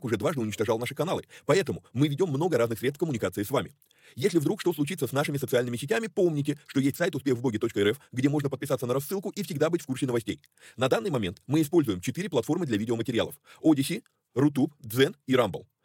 уже дважды уничтожал наши каналы. Поэтому мы ведем много разных средств коммуникации с вами. Если вдруг что случится с нашими социальными сетями, помните, что есть сайт успехвбоги.рф, где можно подписаться на рассылку и всегда быть в курсе новостей. На данный момент мы используем четыре платформы для видеоматериалов. Odyssey, Rutube, Zen и Rumble.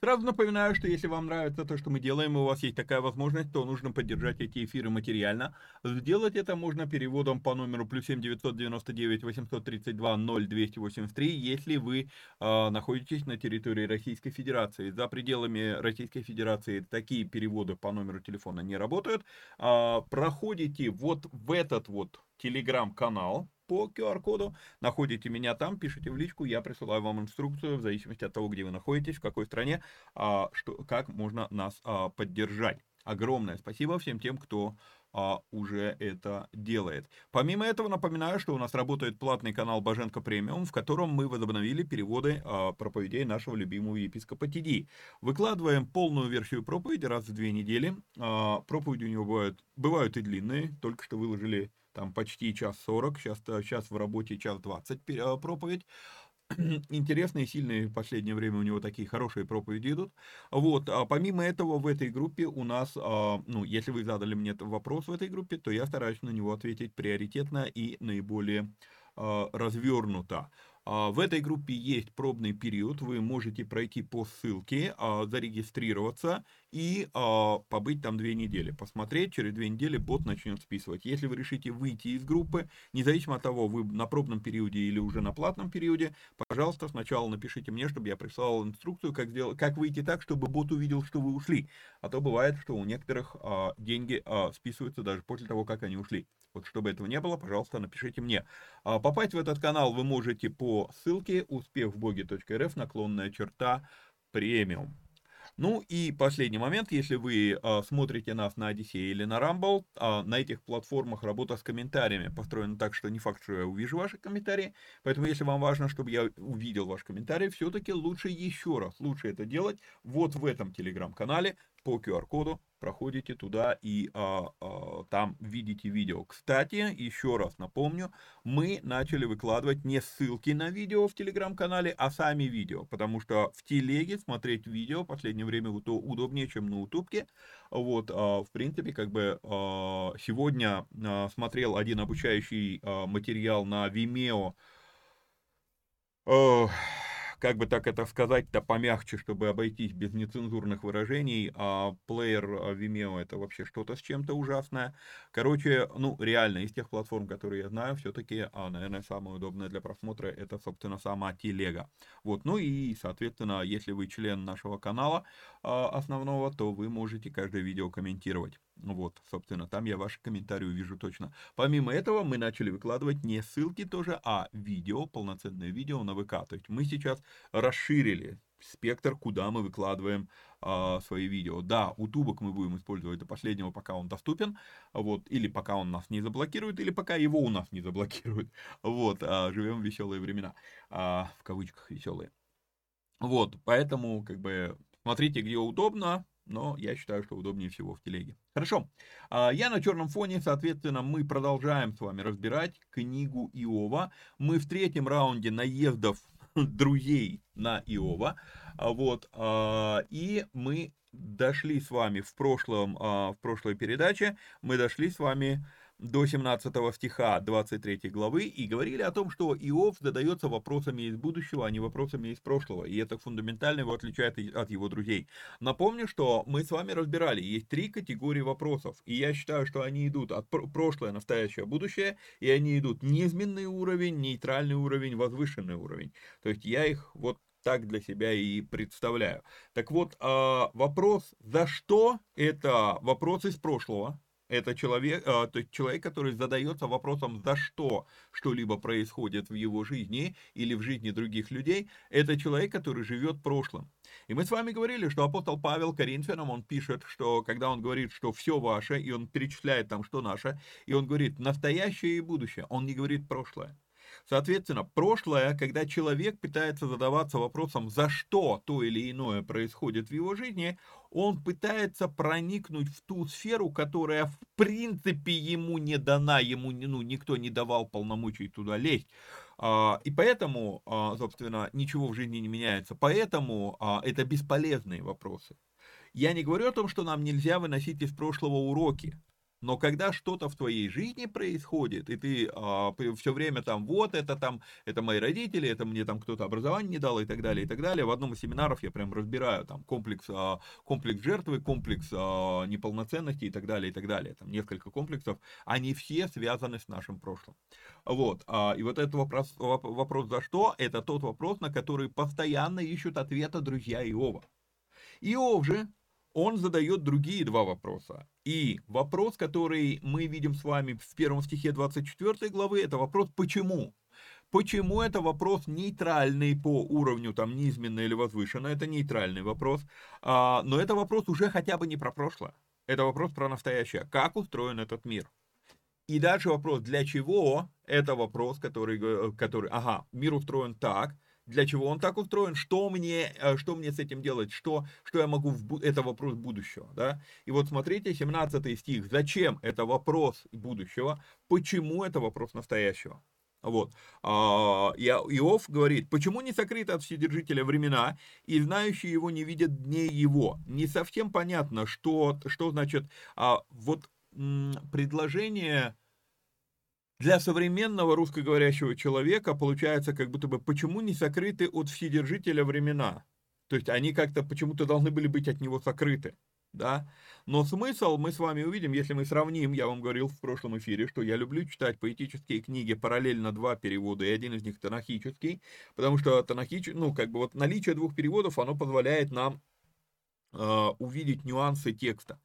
Сразу напоминаю, что если вам нравится то, что мы делаем, и у вас есть такая возможность, то нужно поддержать эти эфиры материально. Сделать это можно переводом по номеру плюс 7 999 832 0283, если вы э, находитесь на территории Российской Федерации. За пределами Российской Федерации такие переводы по номеру телефона не работают. Э, проходите вот в этот вот телеграм-канал, по QR-коду, находите меня там, пишите в личку, я присылаю вам инструкцию в зависимости от того, где вы находитесь, в какой стране, что, как можно нас а, поддержать. Огромное спасибо всем тем, кто а, уже это делает. Помимо этого, напоминаю, что у нас работает платный канал Боженко Премиум, в котором мы возобновили переводы а, проповедей нашего любимого епископа Тиди. Выкладываем полную версию проповеди раз в две недели. А, проповеди у него бывают, бывают и длинные, только что выложили там почти час 40, сейчас, сейчас в работе час 20 э, проповедь. Интересные, сильные в последнее время у него такие хорошие проповеди идут. Вот, а помимо этого в этой группе у нас, а, ну, если вы задали мне вопрос в этой группе, то я стараюсь на него ответить приоритетно и наиболее а, развернуто. А, в этой группе есть пробный период, вы можете пройти по ссылке, а, зарегистрироваться и а, побыть там две недели, посмотреть, через две недели бот начнет списывать. Если вы решите выйти из группы, независимо от того, вы на пробном периоде или уже на платном периоде, пожалуйста, сначала напишите мне, чтобы я прислал инструкцию, как, сделать, как выйти так, чтобы бот увидел, что вы ушли. А то бывает, что у некоторых деньги списываются даже после того, как они ушли. Вот чтобы этого не было, пожалуйста, напишите мне. Попасть в этот канал вы можете по ссылке успехвбоги.рф наклонная черта премиум. Ну и последний момент, если вы э, смотрите нас на Odyssey или на Rumble, э, на этих платформах работа с комментариями построена так, что не факт, что я увижу ваши комментарии, поэтому если вам важно, чтобы я увидел ваш комментарий, все-таки лучше еще раз, лучше это делать вот в этом телеграм-канале, по QR-коду проходите туда и а, а, там видите видео. Кстати, еще раз напомню, мы начали выкладывать не ссылки на видео в телеграм-канале, а сами видео, потому что в телеге смотреть видео в последнее время удобнее, чем на ютубке. Вот, а, в принципе, как бы а, сегодня а, смотрел один обучающий а, материал на Vimeo. А, как бы так это сказать-то помягче, чтобы обойтись без нецензурных выражений, а плеер а, Vimeo это вообще что-то с чем-то ужасное. Короче, ну, реально, из тех платформ, которые я знаю, все-таки, а, наверное, самое удобное для просмотра, это, собственно, сама телега. Вот, ну и, соответственно, если вы член нашего канала а, основного, то вы можете каждое видео комментировать. Вот, собственно, там я ваши комментарии увижу точно. Помимо этого, мы начали выкладывать не ссылки тоже, а видео, полноценное видео на ВК. То есть мы сейчас расширили спектр, куда мы выкладываем а, свои видео. Да, утубок мы будем использовать до последнего, пока он доступен, вот, или пока он нас не заблокирует, или пока его у нас не заблокируют. Вот, а, живем в веселые времена, а, в кавычках веселые. Вот, поэтому, как бы, смотрите, где удобно, но я считаю, что удобнее всего в телеге. Хорошо, а, я на черном фоне, соответственно, мы продолжаем с вами разбирать книгу Иова. Мы в третьем раунде наездов друзей на Иова, а, вот, а, и мы дошли с вами в прошлом, в прошлой передаче, мы дошли с вами до 17 стиха 23 главы и говорили о том, что Иов задается вопросами из будущего, а не вопросами из прошлого, и это фундаментально его отличает от его друзей. Напомню, что мы с вами разбирали, есть три категории вопросов, и я считаю, что они идут от прошлое, настоящее, будущее, и они идут низменный уровень, нейтральный уровень, возвышенный уровень. То есть я их вот так для себя и представляю. Так вот, а, вопрос «за что?» – это вопрос из прошлого, это человек, э, то есть человек, который задается вопросом, за что что-либо происходит в его жизни или в жизни других людей. Это человек, который живет прошлым. И мы с вами говорили, что апостол Павел Коринфянам, он пишет, что когда он говорит, что все ваше, и он перечисляет там, что наше, и он говорит настоящее и будущее, он не говорит прошлое. Соответственно, прошлое, когда человек пытается задаваться вопросом, за что то или иное происходит в его жизни, он пытается проникнуть в ту сферу, которая в принципе ему не дана, ему ну, никто не давал полномочий туда лезть. А, и поэтому, а, собственно, ничего в жизни не меняется. Поэтому а, это бесполезные вопросы. Я не говорю о том, что нам нельзя выносить из прошлого уроки. Но когда что-то в твоей жизни происходит, и ты а, все время там, вот это там, это мои родители, это мне там кто-то образование не дал и так далее, и так далее. В одном из семинаров я прям разбираю там комплекс, а, комплекс жертвы, комплекс а, неполноценности и так далее, и так далее. Там несколько комплексов, они все связаны с нашим прошлым. Вот, а, и вот этот вопрос, вопрос за что, это тот вопрос, на который постоянно ищут ответа друзья Иова. Иов же он задает другие два вопроса. И вопрос, который мы видим с вами в первом стихе 24 главы, это вопрос «почему?». Почему это вопрос нейтральный по уровню, там, низменно или возвышенно, это нейтральный вопрос, а, но это вопрос уже хотя бы не про прошлое, это вопрос про настоящее, как устроен этот мир. И дальше вопрос, для чего, это вопрос, который, э, который ага, мир устроен так, для чего он так устроен, что мне, э, что мне с этим делать, что, что я могу, в, это вопрос будущего, да. И вот смотрите, 17 стих, зачем это вопрос будущего, почему это вопрос настоящего. Вот. А, Иов говорит, почему не сокрыты от Вседержителя времена, и знающие его не видят дней его. Не совсем понятно, что, что значит а, вот предложение для современного русскоговорящего человека получается как будто бы, почему не сокрыты от Вседержителя времена? То есть они как-то почему-то должны были быть от него сокрыты. Да? Но смысл мы с вами увидим, если мы сравним, я вам говорил в прошлом эфире, что я люблю читать поэтические книги параллельно два перевода, и один из них танахический, потому что танахич, ну, как бы вот наличие двух переводов, оно позволяет нам э, увидеть нюансы текста.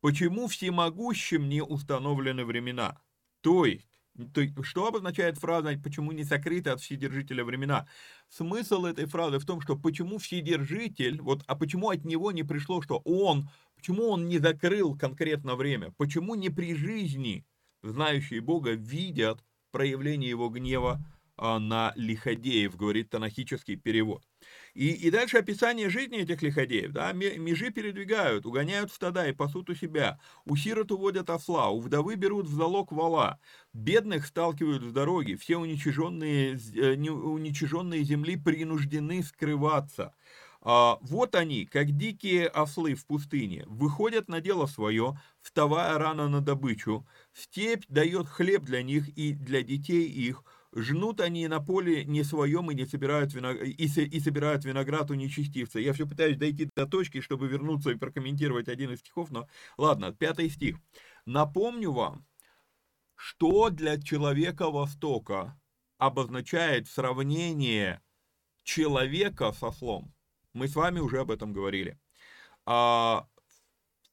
Почему всемогущим не установлены времена? То есть, То что обозначает фраза «почему не сокрыты от Вседержителя времена»? Смысл этой фразы в том, что почему Вседержитель, вот, а почему от него не пришло, что он, почему он не закрыл конкретно время, почему не при жизни знающие Бога видят проявление его гнева а, на лиходеев, говорит танахический перевод. И, и дальше описание жизни этих лиходеев. Да, межи передвигают, угоняют стада и пасут у себя. У сирот уводят осла, у вдовы берут в залог вала. Бедных сталкивают с дороги. Все уничиженные, э, уничиженные земли принуждены скрываться. А, вот они, как дикие ослы в пустыне, выходят на дело свое, вставая рано на добычу. Степь дает хлеб для них и для детей их – жнут они на поле не своем и не собирают, виног... и, и собирают виноград у нечестивца. Я все пытаюсь дойти до точки, чтобы вернуться и прокомментировать один из стихов, но ладно, пятый стих. Напомню вам, что для человека Востока обозначает сравнение человека со слом. Мы с вами уже об этом говорили. А,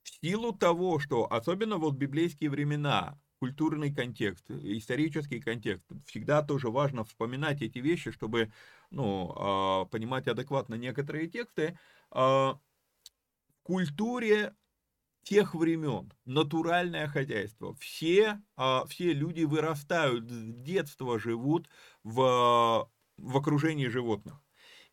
в силу того, что особенно вот в библейские времена культурный контекст, исторический контекст. Всегда тоже важно вспоминать эти вещи, чтобы ну, а, понимать адекватно некоторые тексты. А, в культуре тех времен, натуральное хозяйство, все, а, все люди вырастают, с детства живут в, в окружении животных.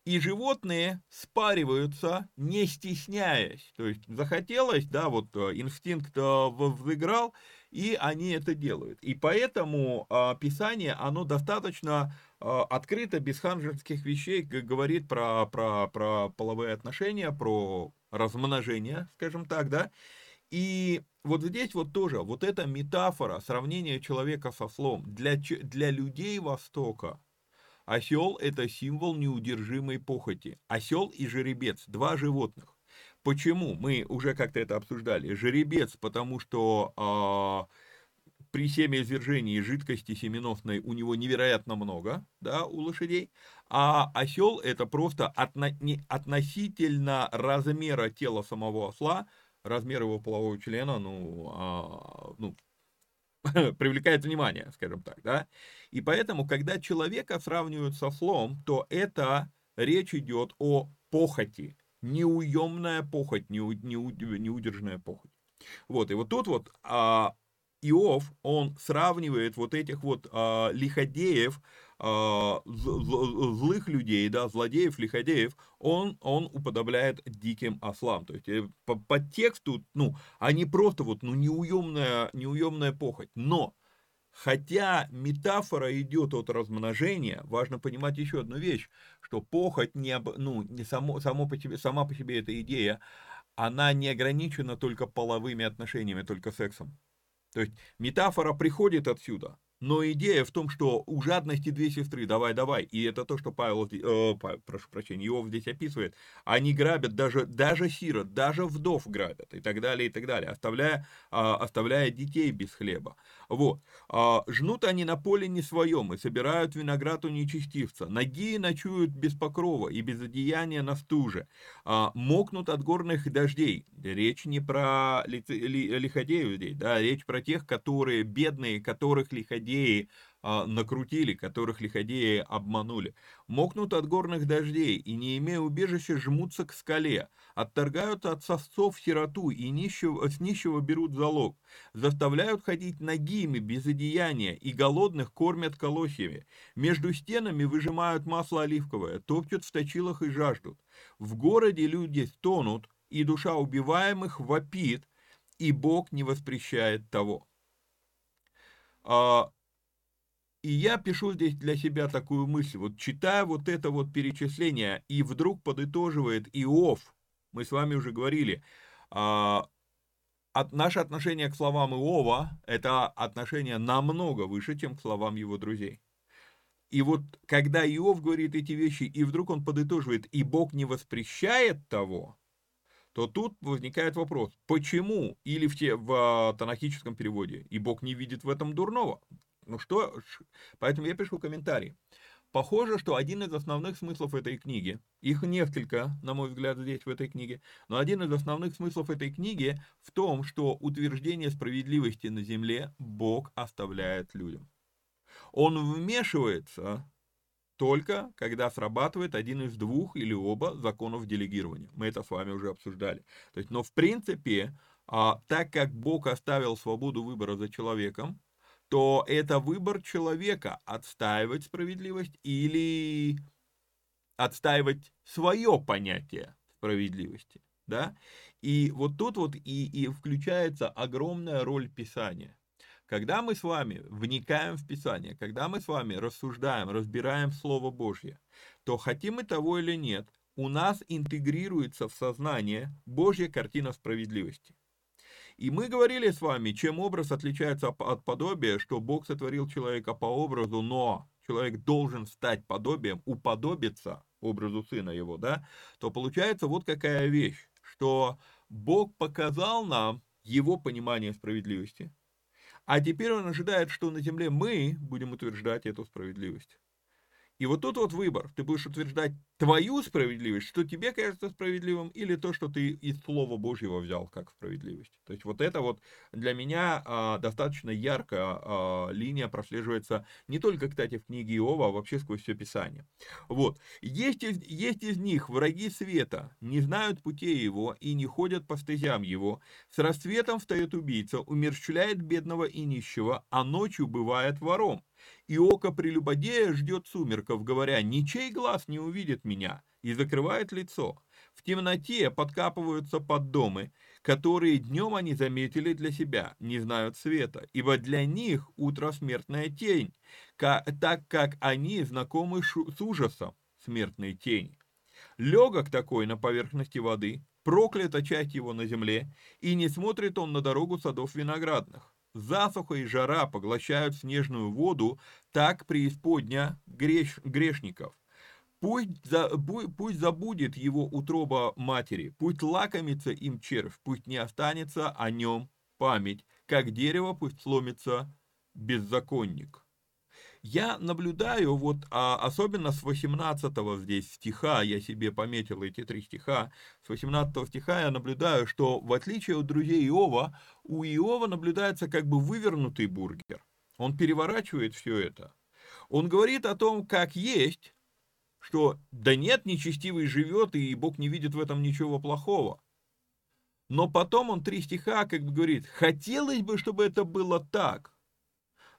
И животные спариваются, не стесняясь. То есть захотелось, да, вот инстинкт взыграл, и они это делают. И поэтому э, Писание, оно достаточно э, открыто, без ханжеских вещей, говорит про, про, про половые отношения, про размножение, скажем так, да. И вот здесь вот тоже, вот эта метафора, сравнение человека со слом, для, для людей Востока, осел это символ неудержимой похоти. Осел и жеребец, два животных. Почему? Мы уже как-то это обсуждали. Жеребец, потому что э, при семяизвержении жидкости семеносной у него невероятно много, да, у лошадей, а осел это просто отно, не, относительно размера тела самого осла, размер его полового члена, ну, а, ну привлекает внимание, скажем так, да. И поэтому, когда человека сравнивают со слом, то это речь идет о похоти, неуемная похоть, неу, неу, неудержная похоть. Вот, и вот тут вот а, Иов, он сравнивает вот этих вот а, лиходеев, а, злых людей, да, злодеев, лиходеев, он, он уподобляет диким ослам. То есть э, по, по тексту, ну, они просто вот, ну, неуемная, неуемная похоть. Но Хотя метафора идет от размножения, важно понимать еще одну вещь, что похоть не, ну, не само, само по себе, сама по себе эта идея, она не ограничена только половыми отношениями, только сексом. То есть метафора приходит отсюда, но идея в том, что у жадности две сестры, давай, давай, и это то, что Павел, э, прошу прощения, Иов здесь описывает, они грабят даже, даже сирот, даже вдов грабят, и так далее, и так далее, оставляя, э, оставляя детей без хлеба. Вот. Э, жнут они на поле не своем, и собирают виноград у нечестивца, ноги ночуют без покрова и без одеяния на стуже, э, мокнут от горных дождей. Речь не про ли, ли, лиходеев здесь, да, речь про тех, которые бедные, которых лиходеи а, накрутили, которых лиходеи обманули. Мокнут от горных дождей и, не имея убежища, жмутся к скале, отторгают от сосцов сироту и нищего, с нищего берут залог, заставляют ходить нагими, без одеяния, и голодных кормят колосьями. Между стенами выжимают масло оливковое, топчут в точилах и жаждут. В городе люди стонут, и душа убиваемых вопит, и Бог не воспрещает того. А, и я пишу здесь для себя такую мысль, вот читая вот это вот перечисление, и вдруг подытоживает Иов, мы с вами уже говорили, а, от, наше отношение к словам Иова, это отношение намного выше, чем к словам его друзей. И вот когда Иов говорит эти вещи, и вдруг он подытоживает, и Бог не воспрещает того, то тут возникает вопрос, почему, или в, те, в а, танахическом переводе, и Бог не видит в этом дурного. Ну что, поэтому я пишу комментарий. Похоже, что один из основных смыслов этой книги, их несколько, на мой взгляд, здесь в этой книге, но один из основных смыслов этой книги в том, что утверждение справедливости на земле Бог оставляет людям. Он вмешивается только когда срабатывает один из двух или оба законов делегирования. Мы это с вами уже обсуждали. То есть, но в принципе, а, так как Бог оставил свободу выбора за человеком, то это выбор человека отстаивать справедливость или отстаивать свое понятие справедливости. Да? И вот тут вот и, и включается огромная роль Писания. Когда мы с вами вникаем в Писание, когда мы с вами рассуждаем, разбираем Слово Божье, то хотим мы того или нет, у нас интегрируется в сознание Божья картина справедливости. И мы говорили с вами, чем образ отличается от подобия, что Бог сотворил человека по образу, но человек должен стать подобием, уподобиться образу сына его, да, то получается вот какая вещь, что Бог показал нам его понимание справедливости, а теперь он ожидает, что на земле мы будем утверждать эту справедливость. И вот тут вот выбор. Ты будешь утверждать твою справедливость, что тебе кажется справедливым, или то, что ты из Слова Божьего взял как справедливость. То есть вот это вот для меня а, достаточно ярко а, линия прослеживается не только, кстати, в книге Иова, а вообще сквозь все Писание. Вот. Есть из, есть из них враги света, не знают путей его и не ходят по стезям его. С рассветом встает убийца, умерщвляет бедного и нищего, а ночью бывает вором. И око прелюбодея ждет сумерков, говоря, «Ничей глаз не увидит меня», и закрывает лицо. В темноте подкапываются под домы, которые днем они заметили для себя, не знают света, ибо для них утро смертная тень, так как они знакомы с ужасом смертной тени. Легок такой на поверхности воды, проклята часть его на земле, и не смотрит он на дорогу садов виноградных. Засуха и жара поглощают снежную воду, так преисподня греш, грешников. Пусть, за, пусть забудет его утроба матери, пусть лакомится им червь, пусть не останется о нем память, как дерево пусть сломится беззаконник. Я наблюдаю, вот а, особенно с 18 здесь стиха, я себе пометил эти три стиха, с 18 стиха я наблюдаю, что в отличие от друзей Иова, у Иова наблюдается как бы вывернутый бургер. Он переворачивает все это. Он говорит о том, как есть, что да нет, нечестивый живет, и Бог не видит в этом ничего плохого. Но потом он три стиха как бы говорит, хотелось бы, чтобы это было так,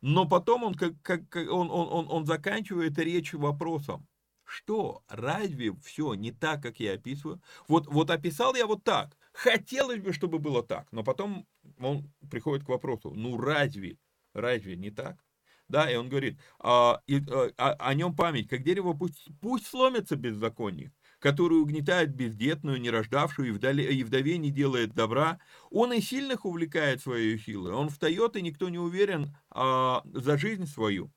но потом он, как, как, он, он, он, он заканчивает речь вопросом. Что? Разве все не так, как я описываю? Вот, вот описал я вот так. Хотелось бы, чтобы было так. Но потом он приходит к вопросу. Ну разве? Разве не так? Да, и он говорит, а, и, а, о нем память, как дерево, пусть, пусть сломится беззаконник, который угнетает бездетную, нерождавшую и, вдали, и вдове не делает добра. Он и сильных увлекает своей силой. Он встает, и никто не уверен а, за жизнь свою.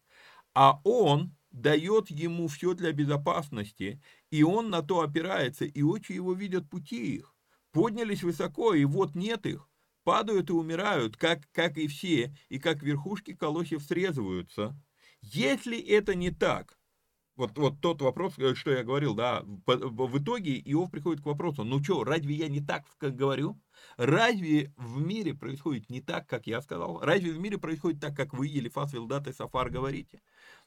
А он дает ему все для безопасности, и он на то опирается, и очи его видят пути их. Поднялись высоко, и вот нет их. Падают и умирают, как, как и все, и как верхушки колосьев срезываются. Если это не так, вот, вот тот вопрос, э, что я говорил, да, в итоге Иов приходит к вопросу, ну что, разве я не так как говорю? Разве в мире происходит не так, как я сказал? Разве в мире происходит так, как вы, Елифас, Вилдат и Сафар говорите?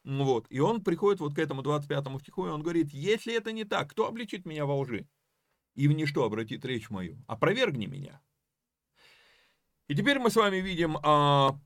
Вот, и он приходит вот к этому 25 стиху, и он говорит, если это не так, кто обличит меня во лжи? И в ничто обратит речь мою, опровергни меня. И теперь мы с вами видим а,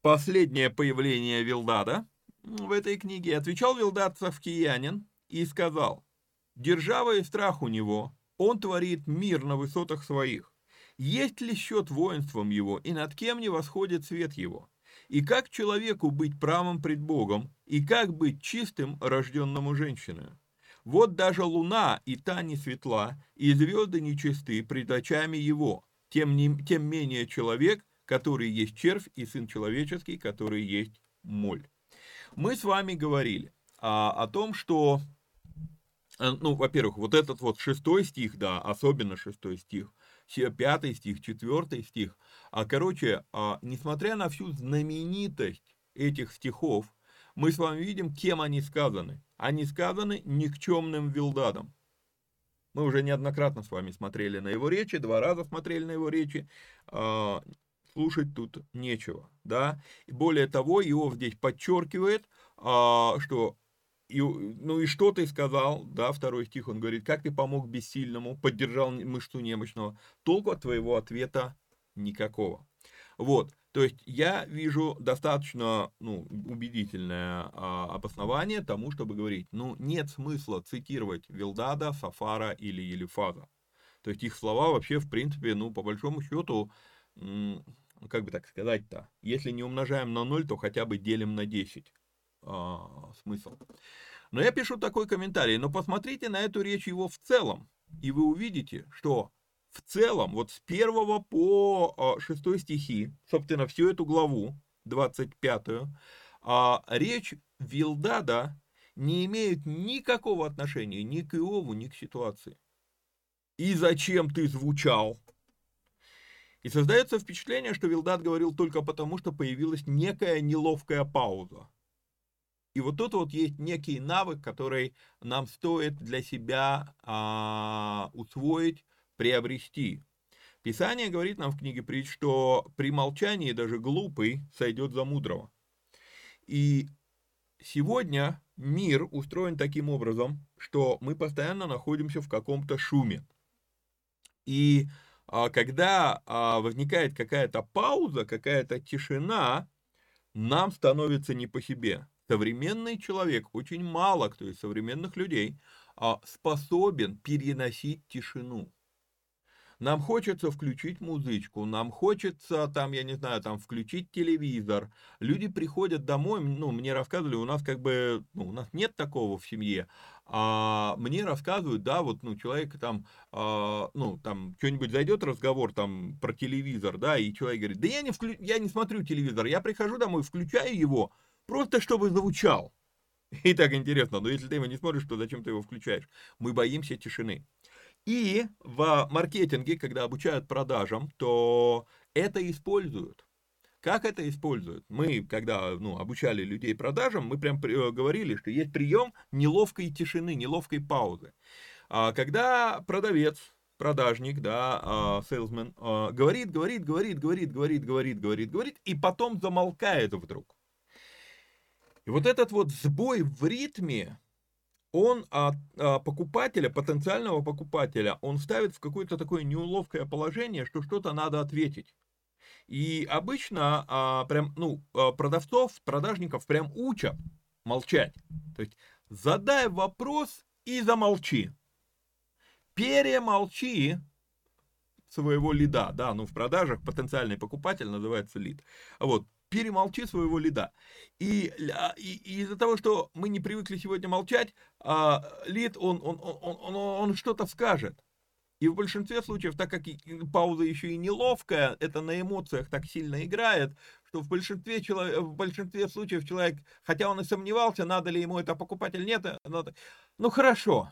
последнее появление Вилдада, в этой книге, отвечал Вилдат Савкиянин и сказал, «Держава и страх у него, он творит мир на высотах своих. Есть ли счет воинством его, и над кем не восходит свет его? И как человеку быть правым пред Богом, и как быть чистым, рожденному женщиной? Вот даже луна и та не светла, и звезды нечисты пред очами его, тем, не, тем менее человек, который есть червь, и сын человеческий, который есть моль. Мы с вами говорили а, о том, что, э, ну, во-первых, вот этот вот шестой стих, да, особенно шестой стих, пятый стих, четвертый стих, а, короче, а, несмотря на всю знаменитость этих стихов, мы с вами видим, кем они сказаны. Они сказаны никчемным Вилдадом. Мы уже неоднократно с вами смотрели на его речи, два раза смотрели на его речи. Слушать тут нечего, да. И более того, Иов здесь подчеркивает, а, что и, ну и что ты сказал, да, второй стих, он говорит, как ты помог бессильному, поддержал мышцу немощного, толку от твоего ответа никакого. Вот, то есть я вижу достаточно ну, убедительное а, обоснование тому, чтобы говорить, ну нет смысла цитировать Вилдада, Сафара или Елифаза. То есть их слова вообще, в принципе, ну, по большому счету, как бы так сказать-то, если не умножаем на 0, то хотя бы делим на 10 а, смысл. Но я пишу такой комментарий, но посмотрите на эту речь его в целом, и вы увидите, что в целом, вот с 1 по 6 а, стихи, собственно, всю эту главу, 25, а, речь Вилдада не имеет никакого отношения ни к Иову, ни к ситуации. И зачем ты звучал? И создается впечатление, что Вилдат говорил только потому, что появилась некая неловкая пауза. И вот тут вот есть некий навык, который нам стоит для себя а, усвоить, приобрести. Писание говорит нам в книге притч, что при молчании даже глупый сойдет за мудрого. И сегодня мир устроен таким образом, что мы постоянно находимся в каком-то шуме. И когда а, возникает какая-то пауза, какая-то тишина, нам становится не по себе современный человек, очень мало кто из современных людей а, способен переносить тишину. Нам хочется включить музычку, нам хочется, там, я не знаю, там, включить телевизор. Люди приходят домой, ну, мне рассказывали, у нас как бы, ну, у нас нет такого в семье, а мне рассказывают, да, вот, ну, человек там, а, ну, там, что-нибудь зайдет разговор там про телевизор, да, и человек говорит, да я не, вклю... я не смотрю телевизор, я прихожу домой, включаю его, Просто чтобы звучал. И так интересно, но если ты его не смотришь, то зачем ты его включаешь? Мы боимся тишины. И в маркетинге, когда обучают продажам, то это используют. Как это используют? Мы, когда ну, обучали людей продажам, мы прям э, говорили, что есть прием неловкой тишины, неловкой паузы. А когда продавец, продажник, да, сейлсмен, говорит, говорит, говорит, говорит, говорит, говорит, говорит, говорит, и потом замолкает вдруг. И вот этот вот сбой в ритме, он от а, покупателя, потенциального покупателя, он ставит в какое-то такое неуловкое положение, что что-то надо ответить. И обычно а, прям, ну, а, продавцов, продажников прям учат молчать. То есть задай вопрос и замолчи. Перемолчи своего лида, да, ну в продажах потенциальный покупатель называется лид. Вот, перемолчи своего лида. И, и, и из-за того, что мы не привыкли сегодня молчать, а, лид, он, он, он, он, он, он что-то скажет. И в большинстве случаев, так как пауза еще и неловкая, это на эмоциях так сильно играет, что в большинстве, в большинстве случаев человек, хотя он и сомневался, надо ли ему это покупать или нет, надо, ну хорошо.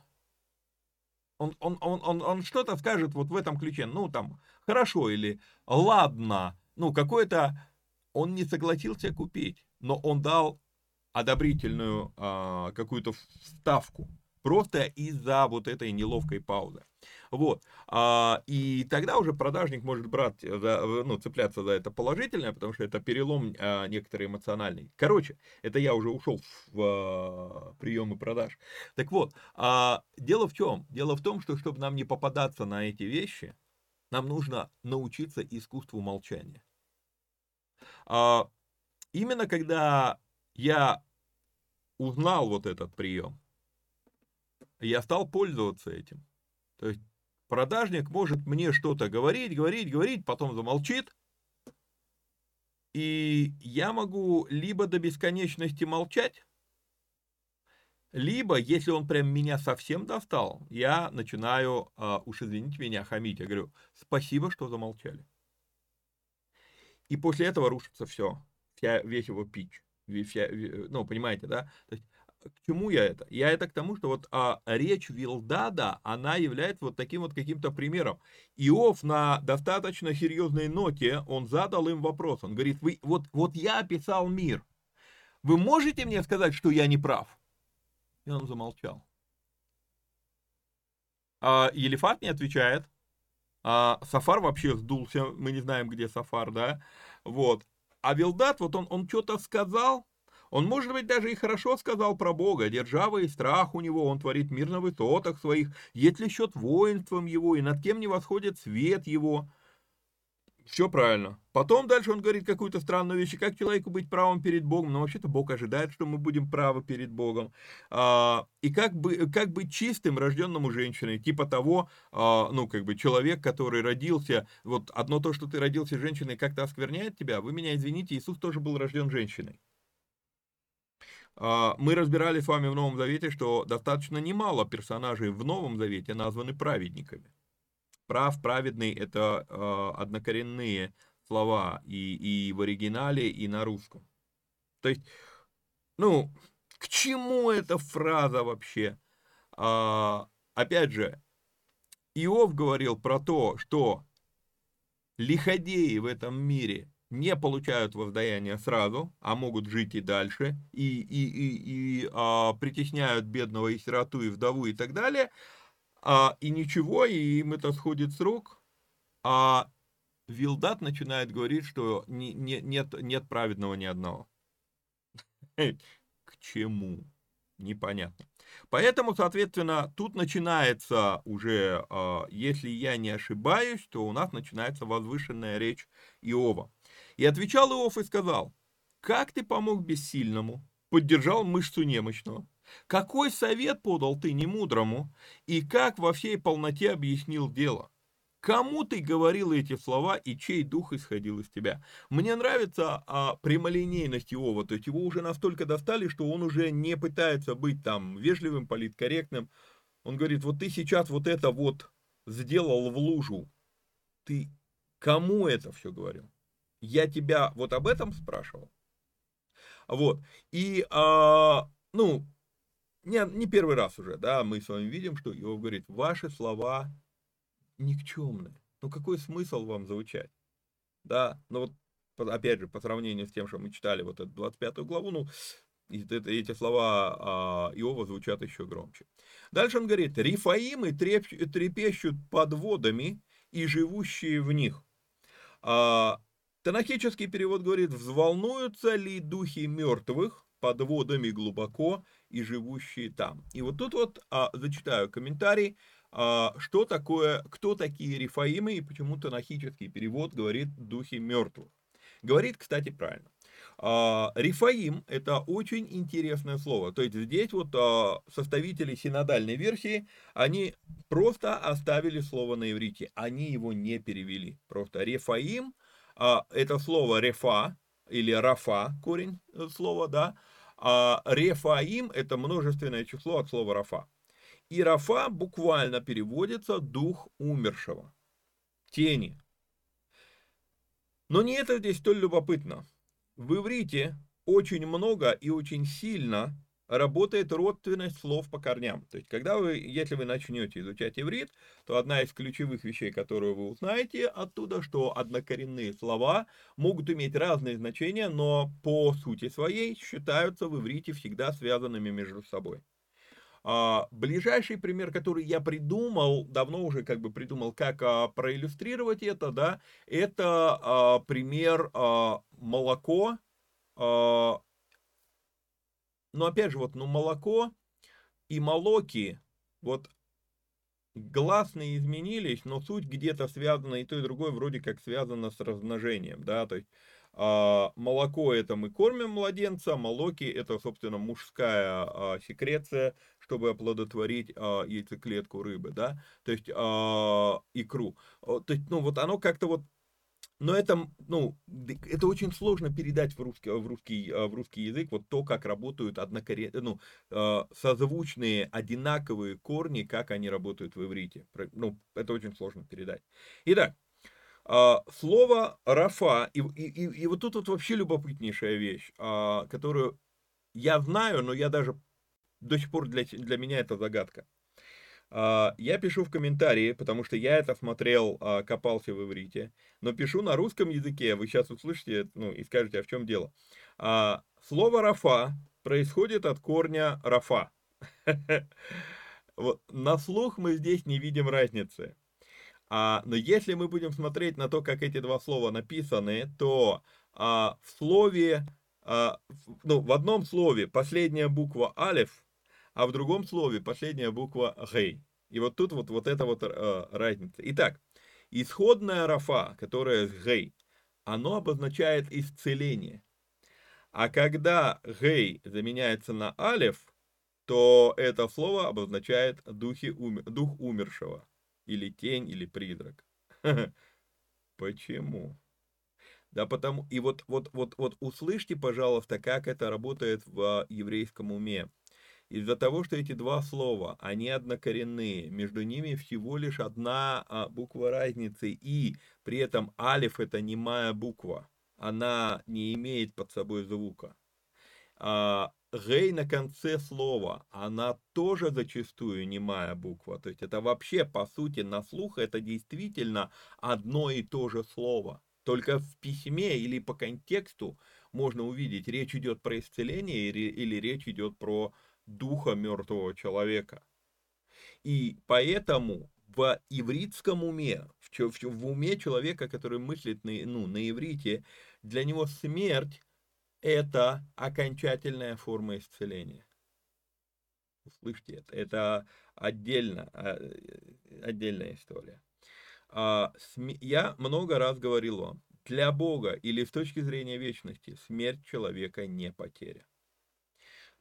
Он, он, он, он, он что-то скажет вот в этом ключе, ну там, хорошо или ладно, ну какое-то он не согласился купить, но он дал одобрительную а, какую-то ставку, просто из-за вот этой неловкой паузы. Вот. А, и тогда уже продажник может брать, за, ну, цепляться за это положительное, потому что это перелом а, некоторый эмоциональный. Короче, это я уже ушел в а, приемы продаж. Так вот, а, дело в чем? Дело в том, что чтобы нам не попадаться на эти вещи, нам нужно научиться искусству молчания. А, именно когда я узнал вот этот прием, я стал пользоваться этим. То есть продажник может мне что-то говорить, говорить, говорить, потом замолчит, и я могу либо до бесконечности молчать, либо, если он прям меня совсем достал, я начинаю, а, уж извините меня, хамить. Я говорю, спасибо, что замолчали. И после этого рушится все, вся, весь его пич. Вся, ну, понимаете, да? То есть, к чему я это? Я это к тому, что вот а, речь Вилдада, она является вот таким вот каким-то примером. Иов на достаточно серьезной ноте, он задал им вопрос. Он говорит, вы, вот, вот я описал мир. Вы можете мне сказать, что я не прав? И он замолчал. А Елифат не отвечает. А Сафар вообще сдулся, мы не знаем, где Сафар, да, вот. А Вилдат, вот он, он что-то сказал, он, может быть, даже и хорошо сказал про Бога, держава и страх у него, он творит мир на высотах своих, есть ли счет воинством его, и над кем не восходит свет его. Все правильно. Потом дальше он говорит какую-то странную вещь, как человеку быть правым перед Богом. Но вообще-то Бог ожидает, что мы будем правы перед Богом. А, и как, бы, как быть чистым, рожденному женщиной. Типа того, а, ну, как бы человек, который родился, вот одно то, что ты родился женщиной, как-то оскверняет тебя. Вы меня извините, Иисус тоже был рожден женщиной. А, мы разбирали с вами в Новом Завете, что достаточно немало персонажей в Новом Завете названы праведниками. Прав, праведный – это э, однокоренные слова и, и в оригинале, и на русском. То есть, ну, к чему эта фраза вообще? А, опять же, Иов говорил про то, что лиходеи в этом мире не получают воздаяние сразу, а могут жить и дальше, и, и, и, и а, притесняют бедного и сироту, и вдову, и так далее – а, и ничего, и им это сходит с рук. А Вилдат начинает говорить, что не, не, нет, нет праведного ни одного. К чему? Непонятно. Поэтому, соответственно, тут начинается уже, а, если я не ошибаюсь, то у нас начинается возвышенная речь Иова. И отвечал Иов и сказал, как ты помог бессильному, поддержал мышцу немощного, какой совет подал ты немудрому, и как во всей полноте объяснил дело? Кому ты говорил эти слова, и чей дух исходил из тебя? Мне нравится а, прямолинейность Иова, то есть его уже настолько достали, что он уже не пытается быть там вежливым, политкорректным. Он говорит, вот ты сейчас вот это вот сделал в лужу, ты кому это все говорил? Я тебя вот об этом спрашивал? Вот, и, а, ну, не, не первый раз уже, да, мы с вами видим, что Иов говорит, ваши слова никчемные. Ну какой смысл вам звучать? Да, ну вот опять же, по сравнению с тем, что мы читали вот эту 25 главу, ну, эти слова а, Иова звучат еще громче. Дальше он говорит, рифаимы трепещут под водами и живущие в них. А, Танахический перевод говорит, взволнуются ли духи мертвых под водами глубоко и живущие там. И вот тут вот а, зачитаю комментарий, а, что такое, кто такие рифаимы, и почему танахический перевод говорит «духи мертвых». Говорит, кстати, правильно. А, рифаим – это очень интересное слово. То есть здесь вот а, составители синодальной версии, они просто оставили слово на иврите, они его не перевели. Просто рифаим а, – это слово рефа, или рафа, корень э, слова, да, а Рефаим – это множественное число от слова Рафа. И Рафа буквально переводится «дух умершего», «тени». Но не это здесь столь любопытно. В иврите очень много и очень сильно работает родственность слов по корням. То есть, когда вы, если вы начнете изучать иврит, то одна из ключевых вещей, которую вы узнаете оттуда, что однокоренные слова могут иметь разные значения, но по сути своей считаются в иврите всегда связанными между собой. А, ближайший пример, который я придумал, давно уже как бы придумал, как а, проиллюстрировать это, да, это а, пример а, молоко, а, но опять же, вот, ну, молоко и молоки, вот, гласные изменились, но суть где-то связана, и то, и другое вроде как связано с размножением, да, то есть а, молоко это мы кормим младенца, молоки это, собственно, мужская а, секреция, чтобы оплодотворить а, яйцеклетку рыбы, да, то есть а, икру. То есть, ну, вот оно как-то вот но это, ну, это очень сложно передать в русский, в русский, э, в русский язык, вот то, как работают однокоре... ну, э, созвучные, одинаковые корни, как они работают в иврите. Ну, это очень сложно передать. Итак, э, слово «рафа», и, и, и вот тут вот вообще любопытнейшая вещь, которую я знаю, но я даже до сих пор для, для меня это загадка. А, я пишу в комментарии, потому что я это смотрел, а, копался в иврите, но пишу на русском языке, вы сейчас услышите, ну, и скажете, а в чем дело. А, слово «рафа» происходит от корня «рафа». На слух мы здесь не видим разницы. Но если мы будем смотреть на то, как эти два слова написаны, то в слове, ну, в одном слове последняя буква алиф, а в другом слове последняя буква гей. И вот тут вот, вот эта вот а, разница. Итак, исходная рафа, которая гей, оно обозначает исцеление. А когда гей заменяется на алиф, то это слово обозначает духи умер, дух умершего, или тень, или призрак. Почему? Да потому, и вот, вот, вот, вот услышьте, пожалуйста, как это работает в еврейском уме. Из-за того, что эти два слова, они однокоренные, между ними всего лишь одна а, буква разницы, и при этом алиф это немая буква, она не имеет под собой звука. А, гей на конце слова, она тоже зачастую немая буква, то есть это вообще, по сути, на слух это действительно одно и то же слово. Только в письме или по контексту можно увидеть, речь идет про исцеление или, или речь идет про духа мертвого человека. И поэтому в ивритском уме, в, в, в уме человека, который мыслит на, ну, на иврите, для него смерть – это окончательная форма исцеления. Услышьте это. Это отдельно, а, отдельная история. А, я много раз говорил вам, для Бога или с точки зрения вечности смерть человека не потеря.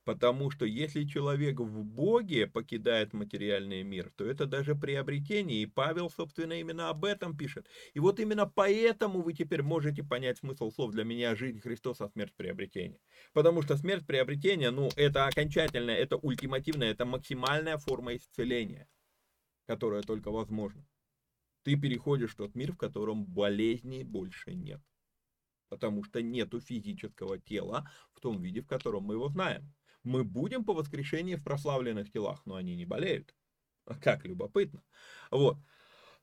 Потому что если человек в Боге покидает материальный мир, то это даже приобретение. И Павел, собственно, именно об этом пишет. И вот именно поэтому вы теперь можете понять смысл слов «для меня жизнь Христос, а смерть приобретение». Потому что смерть приобретения, ну, это окончательная, это ультимативная, это максимальная форма исцеления, которая только возможна ты переходишь в тот мир, в котором болезней больше нет. Потому что нету физического тела в том виде, в котором мы его знаем. Мы будем по воскрешении в прославленных телах, но они не болеют. Как любопытно. Вот.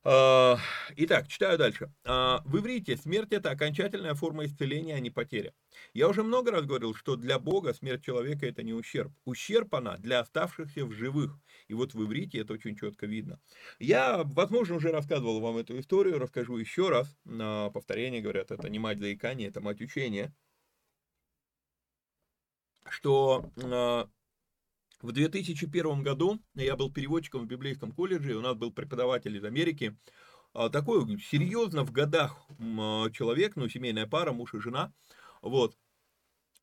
А, итак, читаю дальше. А, в иврите смерть это окончательная форма исцеления, а не потеря. Я уже много раз говорил, что для Бога смерть человека это не ущерб. Ущерб она для оставшихся в живых. И вот в иврите это очень четко видно. Я, возможно, уже рассказывал вам эту историю, расскажу еще раз. На повторение говорят, это не мать заикания, это мать учения. Что а, в 2001 году я был переводчиком в библейском колледже, и у нас был преподаватель из Америки, а, такой серьезно в годах а, человек, ну, семейная пара, муж и жена, вот.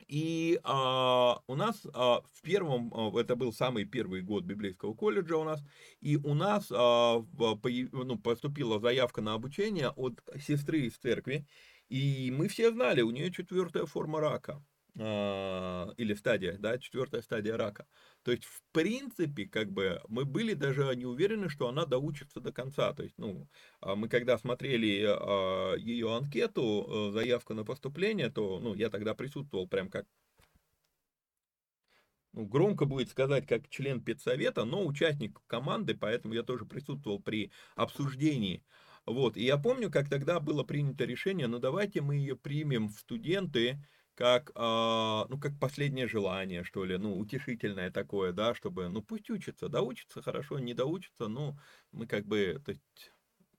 И а, у нас а, в первом, а, это был самый первый год библейского колледжа у нас, и у нас а, по, ну, поступила заявка на обучение от сестры из церкви, и мы все знали, у нее четвертая форма рака. А, или стадия, да, четвертая стадия рака. То есть, в принципе, как бы мы были даже не уверены, что она доучится до конца. То есть, ну, а мы когда смотрели а, ее анкету, э, заявку на поступление, то, ну, я тогда присутствовал прям как ну, громко будет сказать, как член педсовета, но участник команды, поэтому я тоже присутствовал при обсуждении. Вот, и я помню, как тогда было принято решение, ну давайте мы ее примем в студенты, как, э, ну, как последнее желание, что ли, ну, утешительное такое, да, чтобы, ну, пусть учится, да, учится хорошо, не доучится, ну, мы как бы, то есть,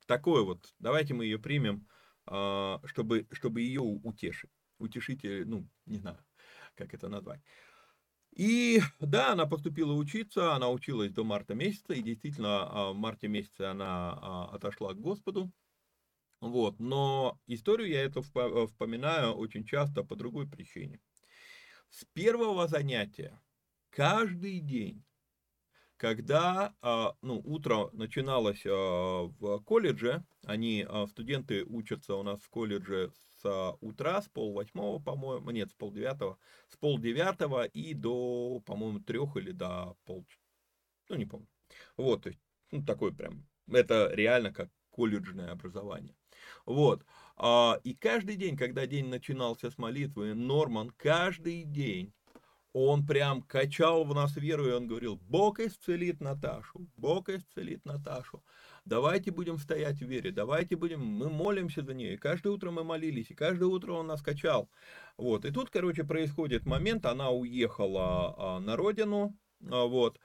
такое вот, давайте мы ее примем, э, чтобы, чтобы ее утешить, утешитель, ну, не знаю, как это назвать. И да, она поступила учиться, она училась до марта месяца, и действительно в марте месяце она отошла к Господу, вот, но историю я эту э, вспоминаю очень часто по другой причине. С первого занятия, каждый день, когда а, ну, утро начиналось а, в колледже, они, а, студенты учатся у нас в колледже с утра, с пол восьмого, по-моему, нет, с пол девятого, с пол девятого и до, по-моему, трех или до пол, ну, не помню. Вот, то есть, ну, такой прям, это реально как колледжное образование. Вот. А, и каждый день, когда день начинался с молитвы, Норман каждый день он прям качал в нас веру, и он говорил, Бог исцелит Наташу, Бог исцелит Наташу. Давайте будем стоять в вере, давайте будем, мы молимся за нее. И каждое утро мы молились, и каждое утро он нас качал. Вот, и тут, короче, происходит момент, она уехала а, на родину, а, вот,